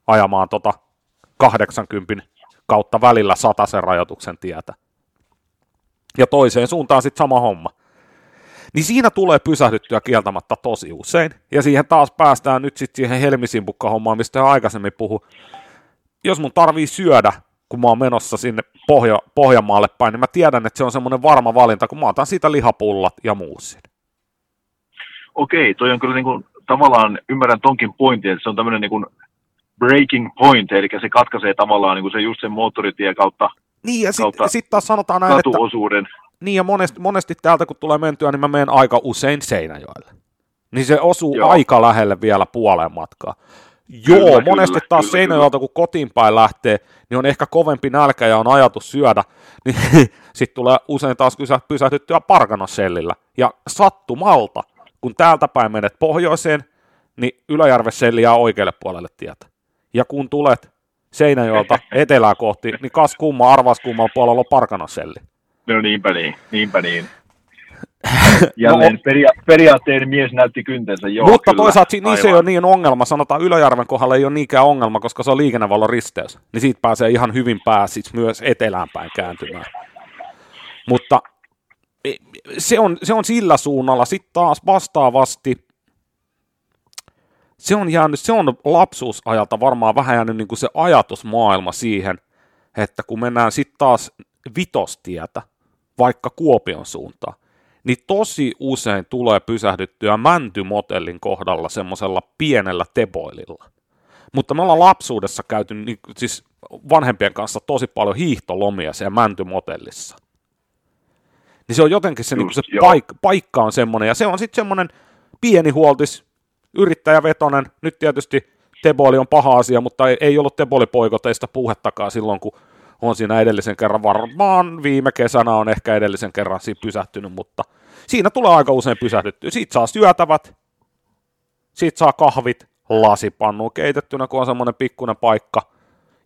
ajamaan tota 80 kautta välillä sen rajoituksen tietä. Ja toiseen suuntaan sitten sama homma. Niin siinä tulee pysähdyttyä kieltämättä tosi usein. Ja siihen taas päästään nyt sitten siihen helmisimpukka-hommaan, mistä jo aikaisemmin puhu. Jos mun tarvii syödä, kun mä oon menossa sinne Pohja- Pohjanmaalle päin, niin mä tiedän, että se on semmoinen varma valinta, kun mä otan siitä lihapullat ja muussin. Okei, toi on kyllä niin kuin, tavallaan, ymmärrän tonkin pointin, että se on tämmöinen niin kuin breaking point, eli se katkaisee tavallaan niin kuin se just sen moottoritie kautta Niin, ja sitten sit taas sanotaan näin, että... Niin, ja monesti, monesti täältä kun tulee mentyä, niin mä menen aika usein Seinäjoelle. Niin se osuu Joo. aika lähelle vielä puoleen matkaa. Joo, kyllä, monesti kyllä, taas kyllä, Seinäjoelta, kun kotiin päin lähtee, niin on ehkä kovempi nälkä ja on ajatus syödä, niin sitten tulee usein taas pysähdyttyä Parkanasellillä. Ja sattumalta, kun täältä päin menet pohjoiseen, niin Yläjärveselli jää oikealle puolelle tietä ja kun tulet Seinäjoelta etelää kohti, niin kas kumma, arvas kumman puolella on Parkanaselli. No niinpä niin, niinpä niin. Jälleen no, peria- periaatteen mies näytti kyntensä, joo. Mutta kyllä, toisaalta niin se ei ole niin ongelma, sanotaan Ylöjärven kohdalla ei ole niinkään ongelma, koska se on liikennevallon risteys, niin siitä pääsee ihan hyvin pääsiksi myös etelään päin kääntymään. Mutta se on, se on sillä suunnalla. Sitten taas vastaavasti se on jäänyt, se on lapsuusajalta varmaan vähän jäänyt niin kuin se ajatusmaailma siihen, että kun mennään sitten taas vitostietä, vaikka Kuopion suuntaan, niin tosi usein tulee pysähdyttyä mäntymotellin kohdalla semmoisella pienellä teboililla. Mutta me ollaan lapsuudessa käyty niin, siis vanhempien kanssa tosi paljon hiihtolomia siellä mäntymotellissa. Niin se on jotenkin se, Just, niin se paik- paikka on semmoinen, ja se on sitten semmoinen pieni huoltis, yrittäjävetonen. Nyt tietysti Teboli on paha asia, mutta ei, ei ollut Teboli-poikoteista puhettakaan silloin, kun on siinä edellisen kerran, varmaan viime kesänä on ehkä edellisen kerran siinä pysähtynyt, mutta siinä tulee aika usein pysähdyttyä. Siitä saa syötävät, siitä saa kahvit, lasipannu keitettynä, kun on semmoinen pikkuinen paikka.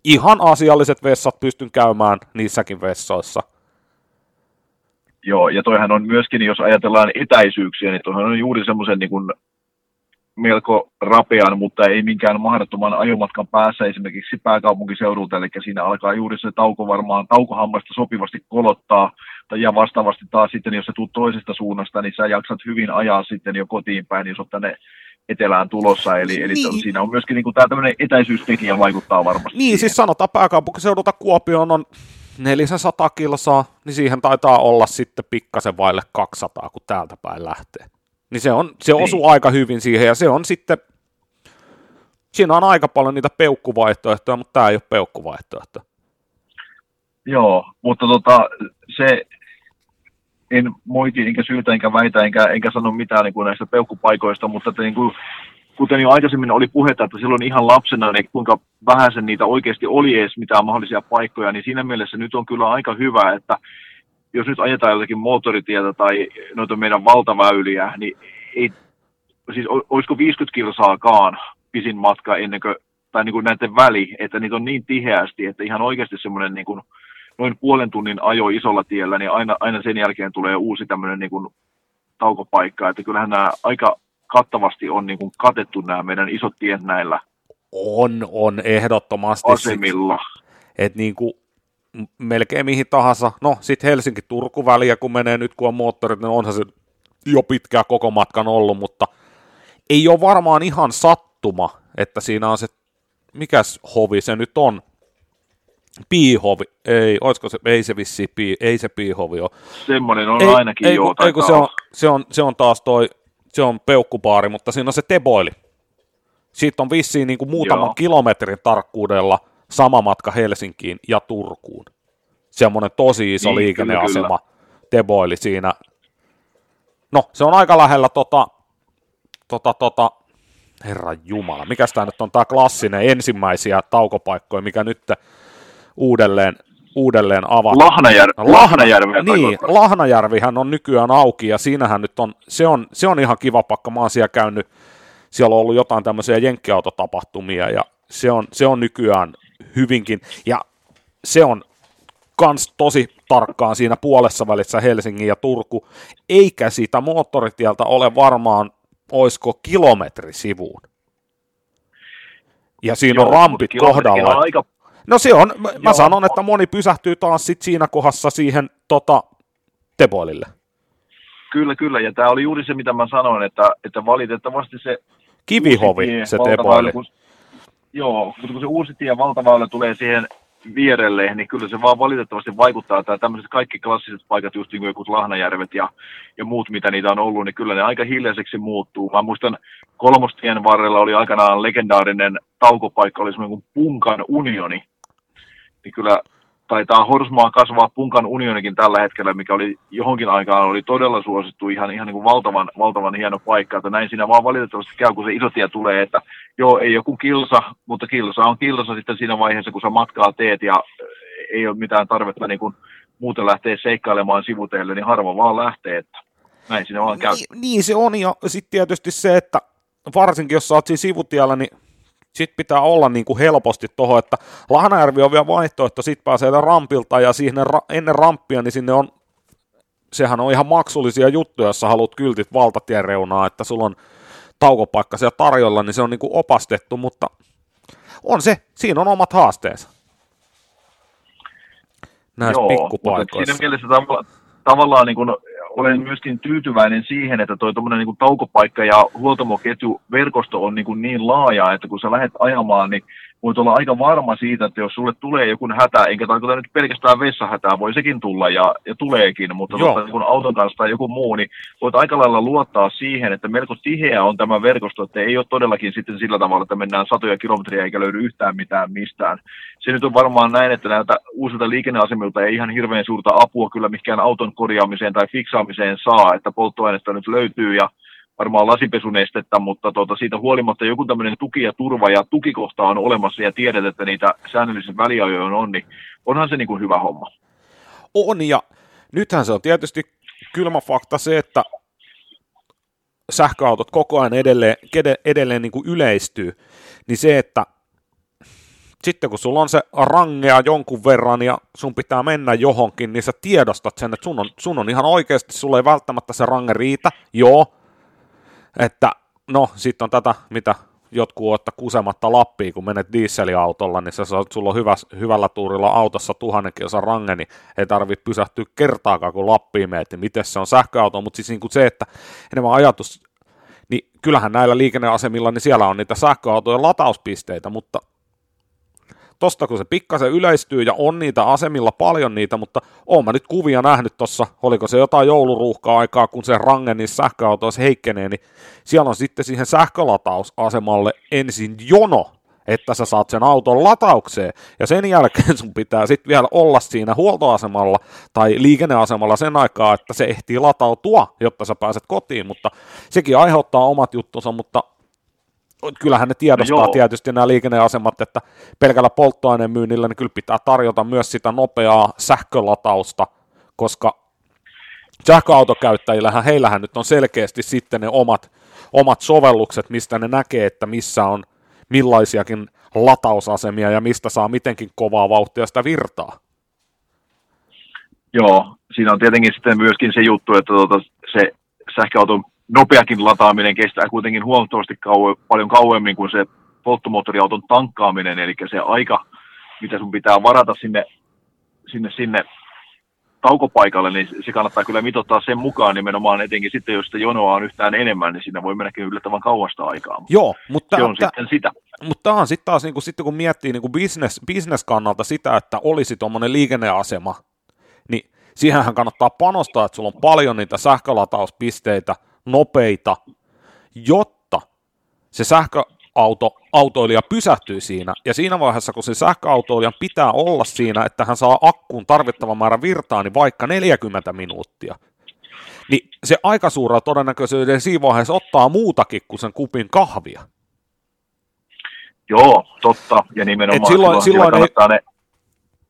Ihan asialliset vessat pystyn käymään niissäkin vessoissa. Joo, ja toihan on myöskin, jos ajatellaan etäisyyksiä, niin toihan on juuri semmoisen niin kuin melko rapean, mutta ei minkään mahdottoman ajomatkan päässä esimerkiksi pääkaupunkiseudulta, eli siinä alkaa juuri se tauko varmaan taukohammasta sopivasti kolottaa, ja vastaavasti taas sitten, jos se tuut toisesta suunnasta, niin sä jaksat hyvin ajaa sitten jo kotiin päin, jos olet tänne etelään tulossa, eli, eli niin. siinä on myöskin niin tämä tämmöinen etäisyystekijä vaikuttaa varmasti. Niin, siihen. siis sanotaan pääkaupunkiseudulta Kuopioon on 400 kilsaa, niin siihen taitaa olla sitten pikkasen vaille 200, kun täältä päin lähtee. Niin se, on, se niin. osuu aika hyvin siihen, ja se on sitten, siinä on aika paljon niitä peukkuvaihtoehtoja, mutta tämä ei ole peukkuvaihtoehto. Joo, mutta tota, se, en moiti, enkä syytä, enkä väitä, enkä, enkä sano mitään niin kuin näistä peukkupaikoista, mutta että niin kuin, kuten jo aikaisemmin oli puhetta, että silloin ihan lapsena, niin kuinka vähän sen niitä oikeasti oli edes mitään mahdollisia paikkoja, niin siinä mielessä nyt on kyllä aika hyvä, että jos nyt ajetaan jotakin moottoritietä tai noita meidän valtaväyliä, niin ei, siis olisiko 50 kilsaakaan pisin matka ennen kuin, tai niin kuin näiden väli, että niitä on niin tiheästi, että ihan oikeasti semmoinen niin kuin noin puolen tunnin ajo isolla tiellä, niin aina, aina sen jälkeen tulee uusi tämmöinen niin kuin taukopaikka, että kyllähän nämä aika kattavasti on niin kuin katettu nämä meidän isot tiet näillä On, on ehdottomasti. Asemilla. Että niin kuin, melkein mihin tahansa. No, sitten Helsinki-Turku-väliä, kun menee nyt, kun on moottorit, niin onhan se jo pitkään koko matkan ollut, mutta ei ole varmaan ihan sattuma, että siinä on se, mikäs hovi se nyt on, piihovi, ei, olisiko se, ei se vissi, pii, ei se piihovi ole. Semmoinen on ei, ainakin ei, joo. Ei, kun se on, se, on, se on taas toi, se on peukkupaari, mutta siinä on se teboili. Siitä on vissiin niin kuin muutaman joo. kilometrin tarkkuudella sama matka Helsinkiin ja Turkuun. Semmoinen tosi iso niin, liikenneasema, kyllä, teboili siinä. No, se on aika lähellä tota, tota, tota, Herra Jumala, mikä tämä nyt on tämä klassinen ensimmäisiä taukopaikkoja, mikä nyt uudelleen, uudelleen avata. Lahnajär, Lahnajärvi. Niin, Lahnajärvihän on nykyään auki ja siinähän nyt on, se on, se on ihan kiva pakka. Mä oon siellä käynyt, siellä on ollut jotain tämmöisiä jenkkiautotapahtumia ja se on, se on nykyään hyvinkin, ja se on kans tosi tarkkaan siinä puolessa välissä Helsingin ja Turku, eikä siitä moottoritieltä ole varmaan, oisko kilometri sivuun. Ja siinä Joo, on rampit kohdalla. Aika No se on, mä Joo. sanon, että moni pysähtyy taas sit siinä kohdassa siihen tota, Teboilille. Kyllä, kyllä, ja tämä oli juuri se, mitä mä sanoin, että, että valitettavasti se... Kivihovi, se Teboili. Kun, joo, mutta kun se uusi tie valtaväylä tulee siihen vierelle, niin kyllä se vaan valitettavasti vaikuttaa, että tämmöiset kaikki klassiset paikat, just niin kuin joku Lahnajärvet ja, ja muut, mitä niitä on ollut, niin kyllä ne aika hiljaiseksi muuttuu. Mä muistan kolmostien varrella oli aikanaan legendaarinen taukopaikka, oli semmoinen kuin Punkan unioni, niin kyllä taitaa Horsmaa kasvaa Punkan unionikin tällä hetkellä, mikä oli johonkin aikaan oli todella suosittu, ihan, ihan niin kuin valtavan, valtavan hieno paikka, että näin siinä vaan valitettavasti käy, kun se iso tie tulee, että joo, ei joku kilsa, mutta kilsa on kilsa sitten siinä vaiheessa, kun sä matkaa teet ja ei ole mitään tarvetta niin kuin muuten lähteä seikkailemaan sivuteille, niin harva vaan lähtee, että näin siinä vaan käy. Niin, niin se on, ja sitten tietysti se, että varsinkin jos sä oot siinä sivutiellä, niin sit pitää olla niin kuin helposti tuohon, että Lahnajärvi on vielä vaihtoehto, sit pääsee rampilta ja siihen ennen ramppia, niin sinne on, sehän on ihan maksullisia juttuja, jos sä haluat kyltit valtatien reunaa, että sulla on taukopaikka siellä tarjolla, niin se on niin kuin opastettu, mutta on se, siinä on omat haasteensa. Näissä Joo, pikkupaikoissa. Mutta siinä mielessä tavallaan, tavallaan niin kuin olen myöskin tyytyväinen siihen, että tuo niin taukopaikka ja huoltamoketjuverkosto on niin, niin laaja, että kun sä lähdet ajamaan, niin voit olla aika varma siitä, että jos sulle tulee joku hätä, enkä tarkoita nyt pelkästään vessahätää, voi sekin tulla ja, ja tuleekin, mutta tuota, niin kun auton kanssa tai joku muu, niin voit aika lailla luottaa siihen, että melko tiheä on tämä verkosto, että ei ole todellakin sitten sillä tavalla, että mennään satoja kilometriä eikä löydy yhtään mitään mistään. Se nyt on varmaan näin, että näiltä uusilta liikenneasemilta ei ihan hirveän suurta apua kyllä mikään auton korjaamiseen tai fiksaamiseen saa, että polttoainetta nyt löytyy ja varmaan lasipesunestettä, mutta tuota, siitä huolimatta joku tämmöinen tuki ja turva ja tukikohta on olemassa ja tiedät, että niitä säännöllisen väliajoja on, niin onhan se niin kuin hyvä homma. On ja nythän se on tietysti kylmä fakta se, että sähköautot koko ajan edelleen, edelleen niin kuin yleistyy, niin se, että sitten kun sulla on se rangea jonkun verran ja sun pitää mennä johonkin, niin sä tiedostat sen, että sun on, sun on ihan oikeasti, sulla ei välttämättä se range riitä, joo, että no, sitten on tätä, mitä jotkut ottaa kusematta Lappiin, kun menet dieseliautolla, niin sä saat, sulla on hyvä, hyvällä tuurilla autossa tuhannen kilsan range, niin ei tarvitse pysähtyä kertaakaan, kun Lappiin meet, niin miten se on sähköauto, mutta siis niin kuin se, että enemmän ajatus, niin kyllähän näillä liikenneasemilla, niin siellä on niitä sähköautojen latauspisteitä, mutta tosta kun se pikkasen yleistyy ja on niitä asemilla paljon niitä, mutta oon mä nyt kuvia nähnyt tossa, oliko se jotain jouluruuhkaa aikaa, kun se range niissä sähköautoissa heikkenee, niin siellä on sitten siihen sähkölatausasemalle ensin jono, että sä saat sen auton lataukseen, ja sen jälkeen sun pitää sitten vielä olla siinä huoltoasemalla tai liikenneasemalla sen aikaa, että se ehtii latautua, jotta sä pääset kotiin, mutta sekin aiheuttaa omat juttunsa, mutta kyllähän ne tiedostaa no tietysti nämä liikenneasemat, että pelkällä polttoaineen myynnillä niin kyllä pitää tarjota myös sitä nopeaa sähkölatausta, koska sähköautokäyttäjillähän, heillähän nyt on selkeästi sitten ne omat, omat sovellukset, mistä ne näkee, että missä on millaisiakin latausasemia ja mistä saa mitenkin kovaa vauhtia sitä virtaa. Joo, siinä on tietenkin sitten myöskin se juttu, että tuota, se sähköauton nopeakin lataaminen kestää kuitenkin huomattavasti kauem, paljon kauemmin kuin se polttomoottoriauton tankkaaminen, eli se aika, mitä sun pitää varata sinne, sinne, sinne taukopaikalle, niin se kannattaa kyllä mitottaa sen mukaan nimenomaan, etenkin sitten jos sitä jonoa on yhtään enemmän, niin siinä voi mennäkin yllättävän kauasta aikaa. Joo, mutta se on t- sitten sitä. Mutta tämä on sitten taas, niin kun, sitten kun miettii niin business, business kannalta sitä, että olisi tuommoinen liikenneasema, niin siihenhän kannattaa panostaa, että sulla on paljon niitä sähkölatauspisteitä, nopeita, jotta se sähköauto, autoilija pysähtyy siinä, ja siinä vaiheessa, kun se sähköautoilijan pitää olla siinä, että hän saa akkuun tarvittavan määrän virtaa, niin vaikka 40 minuuttia, niin se aika suurella todennäköisyydellä siinä vaiheessa ottaa muutakin kuin sen kupin kahvia. Joo, totta. Ja nimenomaan Et silloin, silloin, silloin ei, ne,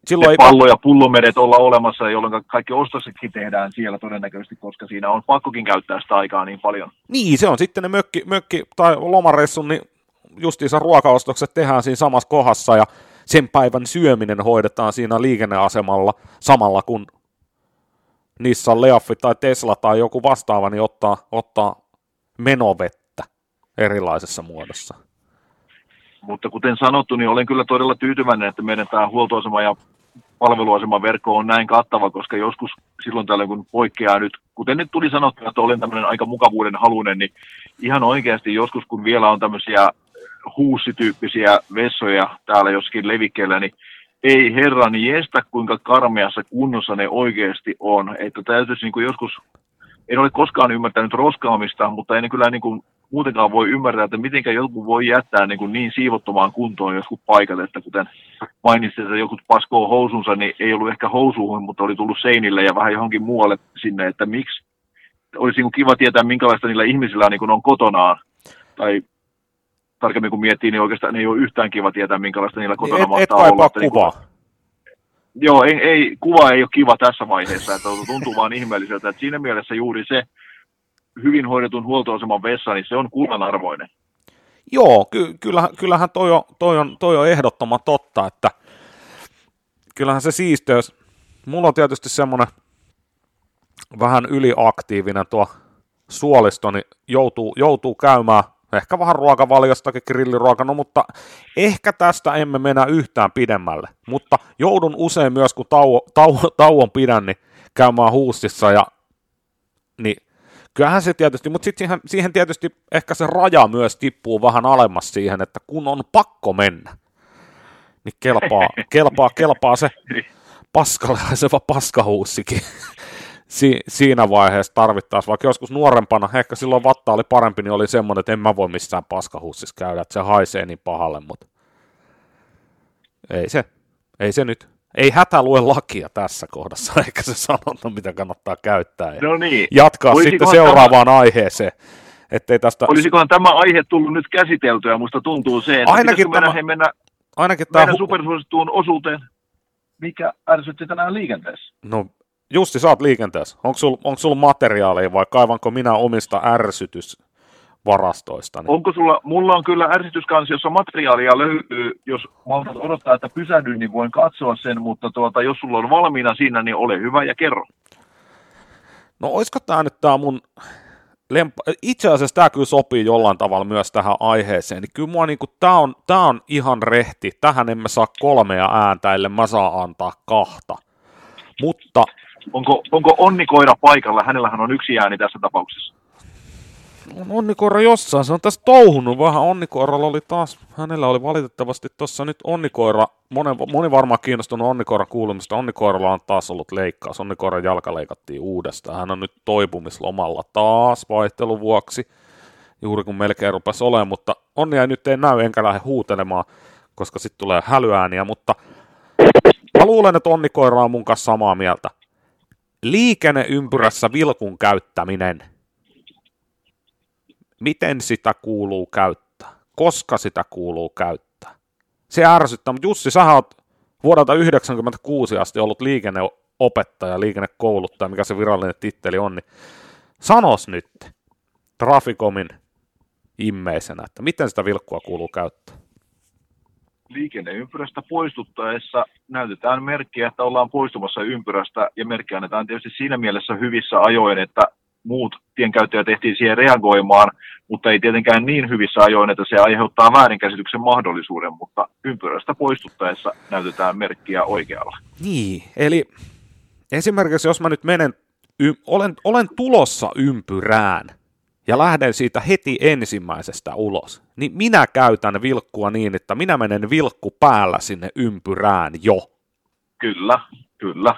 silloin ei pallo- ja pullomedet olla olemassa, jolloin kaikki ostoksetkin tehdään siellä todennäköisesti, koska siinä on pakkokin käyttää sitä aikaa niin paljon. Niin, se on sitten ne mökki, mökki tai lomareissun, niin justiinsa ruokaostokset tehdään siinä samassa kohdassa ja sen päivän syöminen hoidetaan siinä liikenneasemalla samalla kun Nissan Leaffi tai Tesla tai joku vastaava, niin ottaa, ottaa menovettä erilaisessa muodossa. Mutta kuten sanottu, niin olen kyllä todella tyytyväinen, että meidän tämä huoltoasema ja palveluaseman verkko on näin kattava, koska joskus silloin tällöin, kun poikkeaa nyt, kuten nyt tuli sanottu, että olen tämmöinen aika mukavuuden halunen, niin ihan oikeasti joskus, kun vielä on tämmöisiä huussityyppisiä vessoja täällä joskin levikkeellä, niin ei herran jestä, kuinka karmeassa kunnossa ne oikeasti on. Että täytyisi niin kuin joskus, en ole koskaan ymmärtänyt roskaamista, mutta en kyllä niin kuin muutenkaan voi ymmärtää, että miten joku voi jättää niin, kuin niin siivottomaan kuntoon joskus paikat, että kuten mainitsin, että joku paskoo housunsa, niin ei ollut ehkä housuun, mutta oli tullut seinille ja vähän johonkin muualle sinne, että miksi. Olisi niin kiva tietää, minkälaista niillä ihmisillä niin on kotonaan. Tai tarkemmin kun miettii, niin oikeastaan ei ole yhtään kiva tietää, minkälaista niillä kotona et, mahtaa et olla. Että kuvaa. Niin kuin, joo, ei, ei, kuva ei ole kiva tässä vaiheessa, että tuntuu vaan ihmeelliseltä. Että siinä mielessä juuri se, hyvin hoidetun huoltoaseman vessa, niin se on kullanarvoinen. Joo, ky- kyllähän, kyllähän toi, on, toi, on, toi on ehdottoman totta, että kyllähän se siisteys, mulla on tietysti semmoinen vähän yliaktiivinen tuo suolisto, niin joutuu, joutuu käymään ehkä vähän ruokavaliostakin grilliruoka, no, mutta ehkä tästä emme mennä yhtään pidemmälle. Mutta joudun usein myös, kun tauo, tauo, tauon pidän, niin käymään huussissa ja niin kyllähän se tietysti, mutta sitten siihen, siihen tietysti ehkä se raja myös tippuu vähän alemmas siihen, että kun on pakko mennä, niin kelpaa, kelpaa, kelpaa se paskalaiseva paskahuussikin. Si, siinä vaiheessa tarvittaisiin, vaikka joskus nuorempana, ehkä silloin vatta oli parempi, niin oli semmoinen, että en mä voi missään paskahuussissa käydä, että se haisee niin pahalle, mutta ei se, ei se nyt ei hätä lue lakia tässä kohdassa, eikä se sanonta, mitä kannattaa käyttää. Ja no niin. Jatkaa Olisikohan sitten seuraavaan tämä... aiheeseen. Ettei tästä... Olisikohan tämä aihe tullut nyt käsiteltyä, musta tuntuu se, että ainakin tämä... mennä, mennä, ainakin tämä... meidän supersuosittuun osuuteen, mikä ärsytti tänään liikenteessä. No Jussi, sä oot liikenteessä. Onko sulla sul materiaalia vai kaivanko minä omista ärsytys varastoista. Niin. Onko sulla, mulla on kyllä ärsytyskansi, jossa materiaalia löytyy, jos maltat odottaa, että pysähdyn, niin voin katsoa sen, mutta tuota, jos sulla on valmiina siinä, niin ole hyvä ja kerro. No olisiko tämä nyt tämä mun lempa... Itse asiassa tämä kyllä sopii jollain tavalla myös tähän aiheeseen, niin kyllä mua niinku, tämä on, tää on ihan rehti, tähän emme saa kolmea ääntä, ellei mä saa antaa kahta. Mutta... Onko, onko onnikoira paikalla? Hänellähän on yksi ääni tässä tapauksessa on Onnikoira jossain, se on tässä touhunut vähän, Onnikoiralla oli taas, hänellä oli valitettavasti tuossa nyt Onnikoira, moni, moni varmaan kiinnostunut Onnikoiran kuulumista, Onnikoiralla on taas ollut leikkaus, Onnikoiran jalka leikattiin uudestaan, hän on nyt toipumislomalla taas vaihtelun vuoksi, juuri kun melkein rupesi olemaan, mutta Onnia nyt ei näy, enkä lähde huutelemaan, koska sitten tulee hälyääniä, mutta mä luulen, että Onnikoira on mun kanssa samaa mieltä. Liikenneympyrässä vilkun käyttäminen – miten sitä kuuluu käyttää, koska sitä kuuluu käyttää. Se ärsyttää, mutta Jussi, sä oot vuodelta 1996 asti ollut liikenneopettaja, liikennekouluttaja, mikä se virallinen titteli on, niin sanos nyt Trafikomin immeisenä, että miten sitä vilkkua kuuluu käyttää? liikenneympyrästä poistuttaessa näytetään merkkiä, että ollaan poistumassa ympyrästä, ja merkki annetaan tietysti siinä mielessä hyvissä ajoin, että muut tienkäyttäjät tehtiin siihen reagoimaan, mutta ei tietenkään niin hyvissä ajoin, että se aiheuttaa väärinkäsityksen mahdollisuuden, mutta ympyrästä poistuttaessa näytetään merkkiä oikealla. Niin, eli esimerkiksi jos mä nyt menen, y- olen, olen tulossa ympyrään ja lähden siitä heti ensimmäisestä ulos, niin minä käytän vilkkua niin, että minä menen vilkku päällä sinne ympyrään jo. Kyllä, kyllä.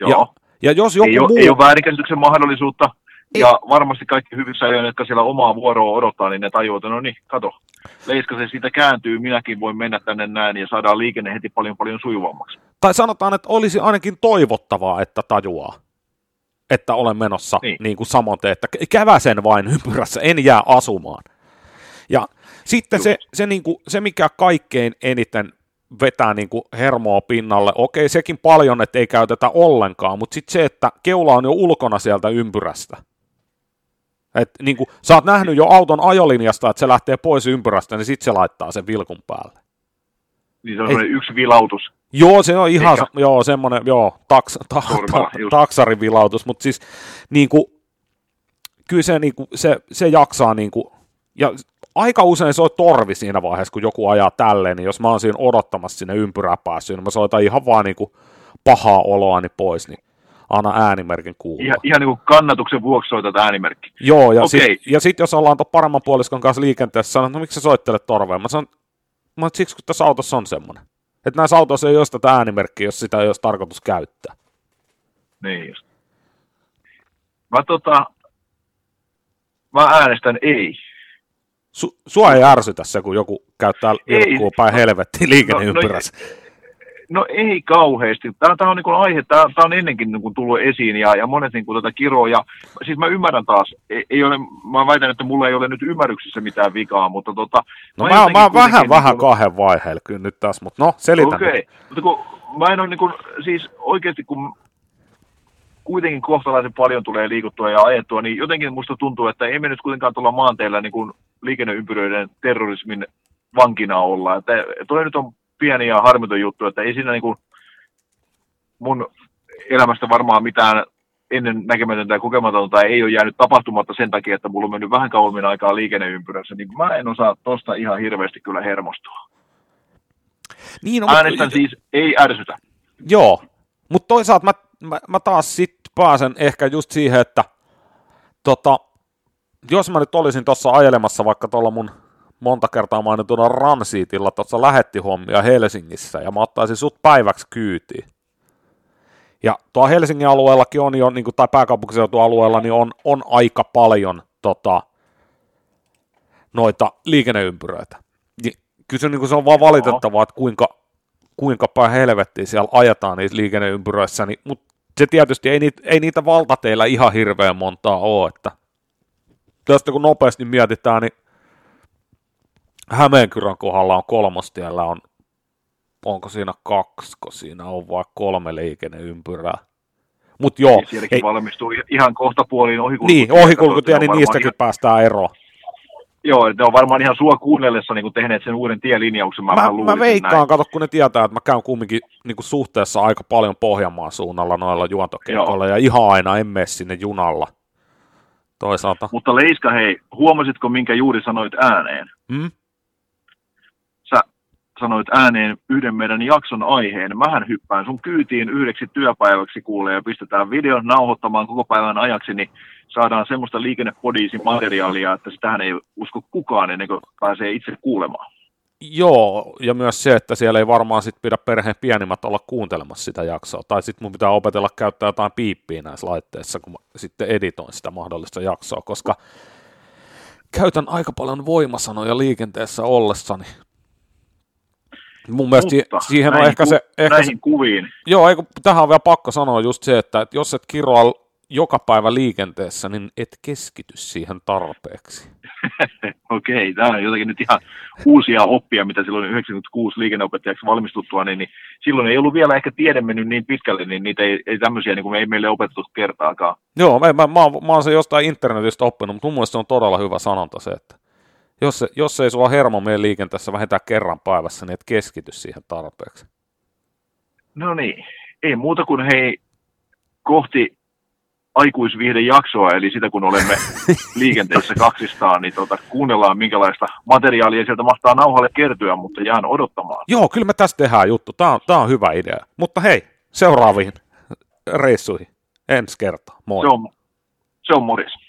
Joo. Ja, ja jos joku ei, muu... ole, ei ole väärinkäsityksen mahdollisuutta, ei. ja varmasti kaikki hyvissä ajoin, jotka siellä omaa vuoroa odottaa, niin ne tajuavat, että no niin, kato, Leiska se siitä kääntyy, minäkin voin mennä tänne näin ja saadaan liikenne heti paljon paljon sujuvammaksi. Tai sanotaan, että olisi ainakin toivottavaa, että tajuaa, että olen menossa niin, niin kuin samoin että käväsen vain ympyrässä, en jää asumaan. Ja sitten se, se, niin kuin, se, mikä kaikkein eniten vetää niin kuin hermoa pinnalle, okei sekin paljon, että ei käytetä ollenkaan, mutta sitten se, että keula on jo ulkona sieltä ympyrästä. Et niin kuin, sä oot nähnyt jo auton ajolinjasta, että se lähtee pois ympyrästä, niin sitten se laittaa sen vilkun päälle. Niin se on Ei, yksi vilautus. Joo, se on ihan, Eikä. joo, semmoinen, joo, taks, ta, ta, taksarivilautus, mutta siis niin kuin, kyllä se, niin kuin, se, se jaksaa niin kuin, ja aika usein se on torvi siinä vaiheessa, kun joku ajaa tälleen, niin jos mä oon siinä odottamassa sinne ympyrää päässyt, niin mä soitan ihan vaan niin kuin pahaa oloani pois, niin anna äänimerkin kuulua. Ihan, ihan niin kuin kannatuksen vuoksi soitat äänimerkki. Joo, ja okay. sitten sit jos ollaan tuon paremman puoliskon kanssa liikenteessä, sanon, no miksi sä soittelet torveen? Mä sanon, mä siksi kun tässä autossa on semmoinen. Että näissä autoissa ei ole tätä äänimerkkiä, jos sitä ei olisi tarkoitus käyttää. Niin just. Mä tota, mä äänestän ei. Su, sua ei ärsytä se, kun joku käyttää vilkkua päin helvettiin liikenneympyrässä. No, no, No ei kauheasti. Tämä, tämä on niin aihe, tämä, tämä on ennenkin niin kuin tullut esiin ja, ja monet niin kuin tätä kiroa. Ja, siis mä ymmärrän taas, ei, ei ole, mä väitän, että mulla ei ole nyt ymmärryksessä mitään vikaa, mutta tota... No mä, mä, mä vähän, niin vähän kuin... kahden vaiheella kyllä nyt tässä, mutta no selitän. Okei, okay. mutta kun mä en ole niin kuin, siis oikeasti kun kuitenkin kohtalaisen paljon tulee liikuttua ja ajettua, niin jotenkin musta tuntuu, että ei me nyt kuitenkaan tuolla maanteilla niin kuin liikenneympyröiden terrorismin vankina olla. Että toi nyt on pieni ja harmiton juttu, että ei siinä niin kuin mun elämästä varmaan mitään ennen näkemätöntä ja kokematonta ei ole jäänyt tapahtumatta sen takia, että mulla on mennyt vähän kauemmin aikaa liikenneympyrässä, niin mä en osaa tosta ihan hirveästi kyllä hermostua. Niin, no, Äänestän mutta... siis ei ärsytä. Joo, mutta toisaalta mä, mä, mä taas sit pääsen ehkä just siihen, että tota, jos mä nyt olisin tuossa ajelemassa vaikka tuolla mun monta kertaa mainituna Ramsiitilla tuossa lähettihommia Helsingissä, ja mä ottaisin sut päiväksi kyytiin. Ja tuo Helsingin alueellakin on jo, niin kuin, tai pääkaupunkiseutualueella, niin on, on aika paljon tota, noita liikenneympyröitä. Niin, kyllä se, niin kuin se on vaan valitettavaa, että kuinka, kuinka päin helvettiin siellä ajetaan niissä liikenneympyröissä, niin, mutta se tietysti ei niitä, ei niitä valtateillä ihan hirveän montaa ole, että tästä kun nopeasti mietitään, niin Hämeenkyrön kohdalla on kolmostiellä on, onko siinä kaksi, kun siinä on vain kolme liikenneympyrää. Mut joo. Niin sielläkin ei, valmistuu ihan kohta puoliin ohikulkutie. Niin, ohikulkutie, niin niistäkin ihan, päästään eroon. Joo, ne on varmaan ihan sua kuunnellessa niin tehneet sen uuden tielinjauksen. Mä, mä, mä veikkaan, kato, kun ne tietää, että mä käyn kumminkin niin kuin suhteessa aika paljon Pohjanmaan suunnalla noilla juontokeikoilla, ja ihan aina en mene sinne junalla. Toisaalta. Mutta Leiska, hei, huomasitko, minkä juuri sanoit ääneen? Hmm? sanoit ääneen yhden meidän jakson aiheen. Mähän hyppään sun kyytiin yhdeksi työpäiväksi kuulee ja pistetään video nauhoittamaan koko päivän ajaksi, niin saadaan semmoista liikennepodiisin materiaalia, että sitähän ei usko kukaan ennen kuin pääsee itse kuulemaan. Joo, ja myös se, että siellä ei varmaan sit pidä perheen pienimmät olla kuuntelemassa sitä jaksoa. Tai sitten mun pitää opetella käyttää jotain piippiä näissä laitteissa, kun mä sitten editoin sitä mahdollista jaksoa, koska käytän aika paljon voimasanoja liikenteessä ollessani. Mun mielestä Mutta siihen on ehkä ku, se... Ehkä näihin se, kuviin. Joo, eikö, tähän on vielä pakko sanoa just se, että, että jos et kiroa joka päivä liikenteessä, niin et keskity siihen tarpeeksi. Okei, okay, tämä on jotenkin nyt ihan uusia oppia, mitä silloin 96 liikenneopettajaksi valmistuttua, niin, niin silloin ei ollut vielä ehkä tiede mennyt niin pitkälle, niin niitä ei, ei tämmöisiä niin kuin me ei meille opetettu kertaakaan. Joo, mä, mä, mä, mä oon se jostain internetistä oppinut, mutta mun mielestä se on todella hyvä sanonta se, että jos, jos ei sulla hermo mene liikenteessä vähintään kerran päivässä, niin et keskity siihen tarpeeksi. No niin, ei muuta kuin hei kohti aikuisviihdejaksoa, eli sitä kun olemme liikenteessä kaksistaan, niin tota, kuunnellaan minkälaista materiaalia sieltä mahtaa nauhalle kertyä, mutta jään odottamaan. Joo, kyllä me tästä tehdään juttu. Tämä on, tämä on hyvä idea. Mutta hei, seuraaviin reissuihin ensi kertaa. Moi. Se on, se on morjes.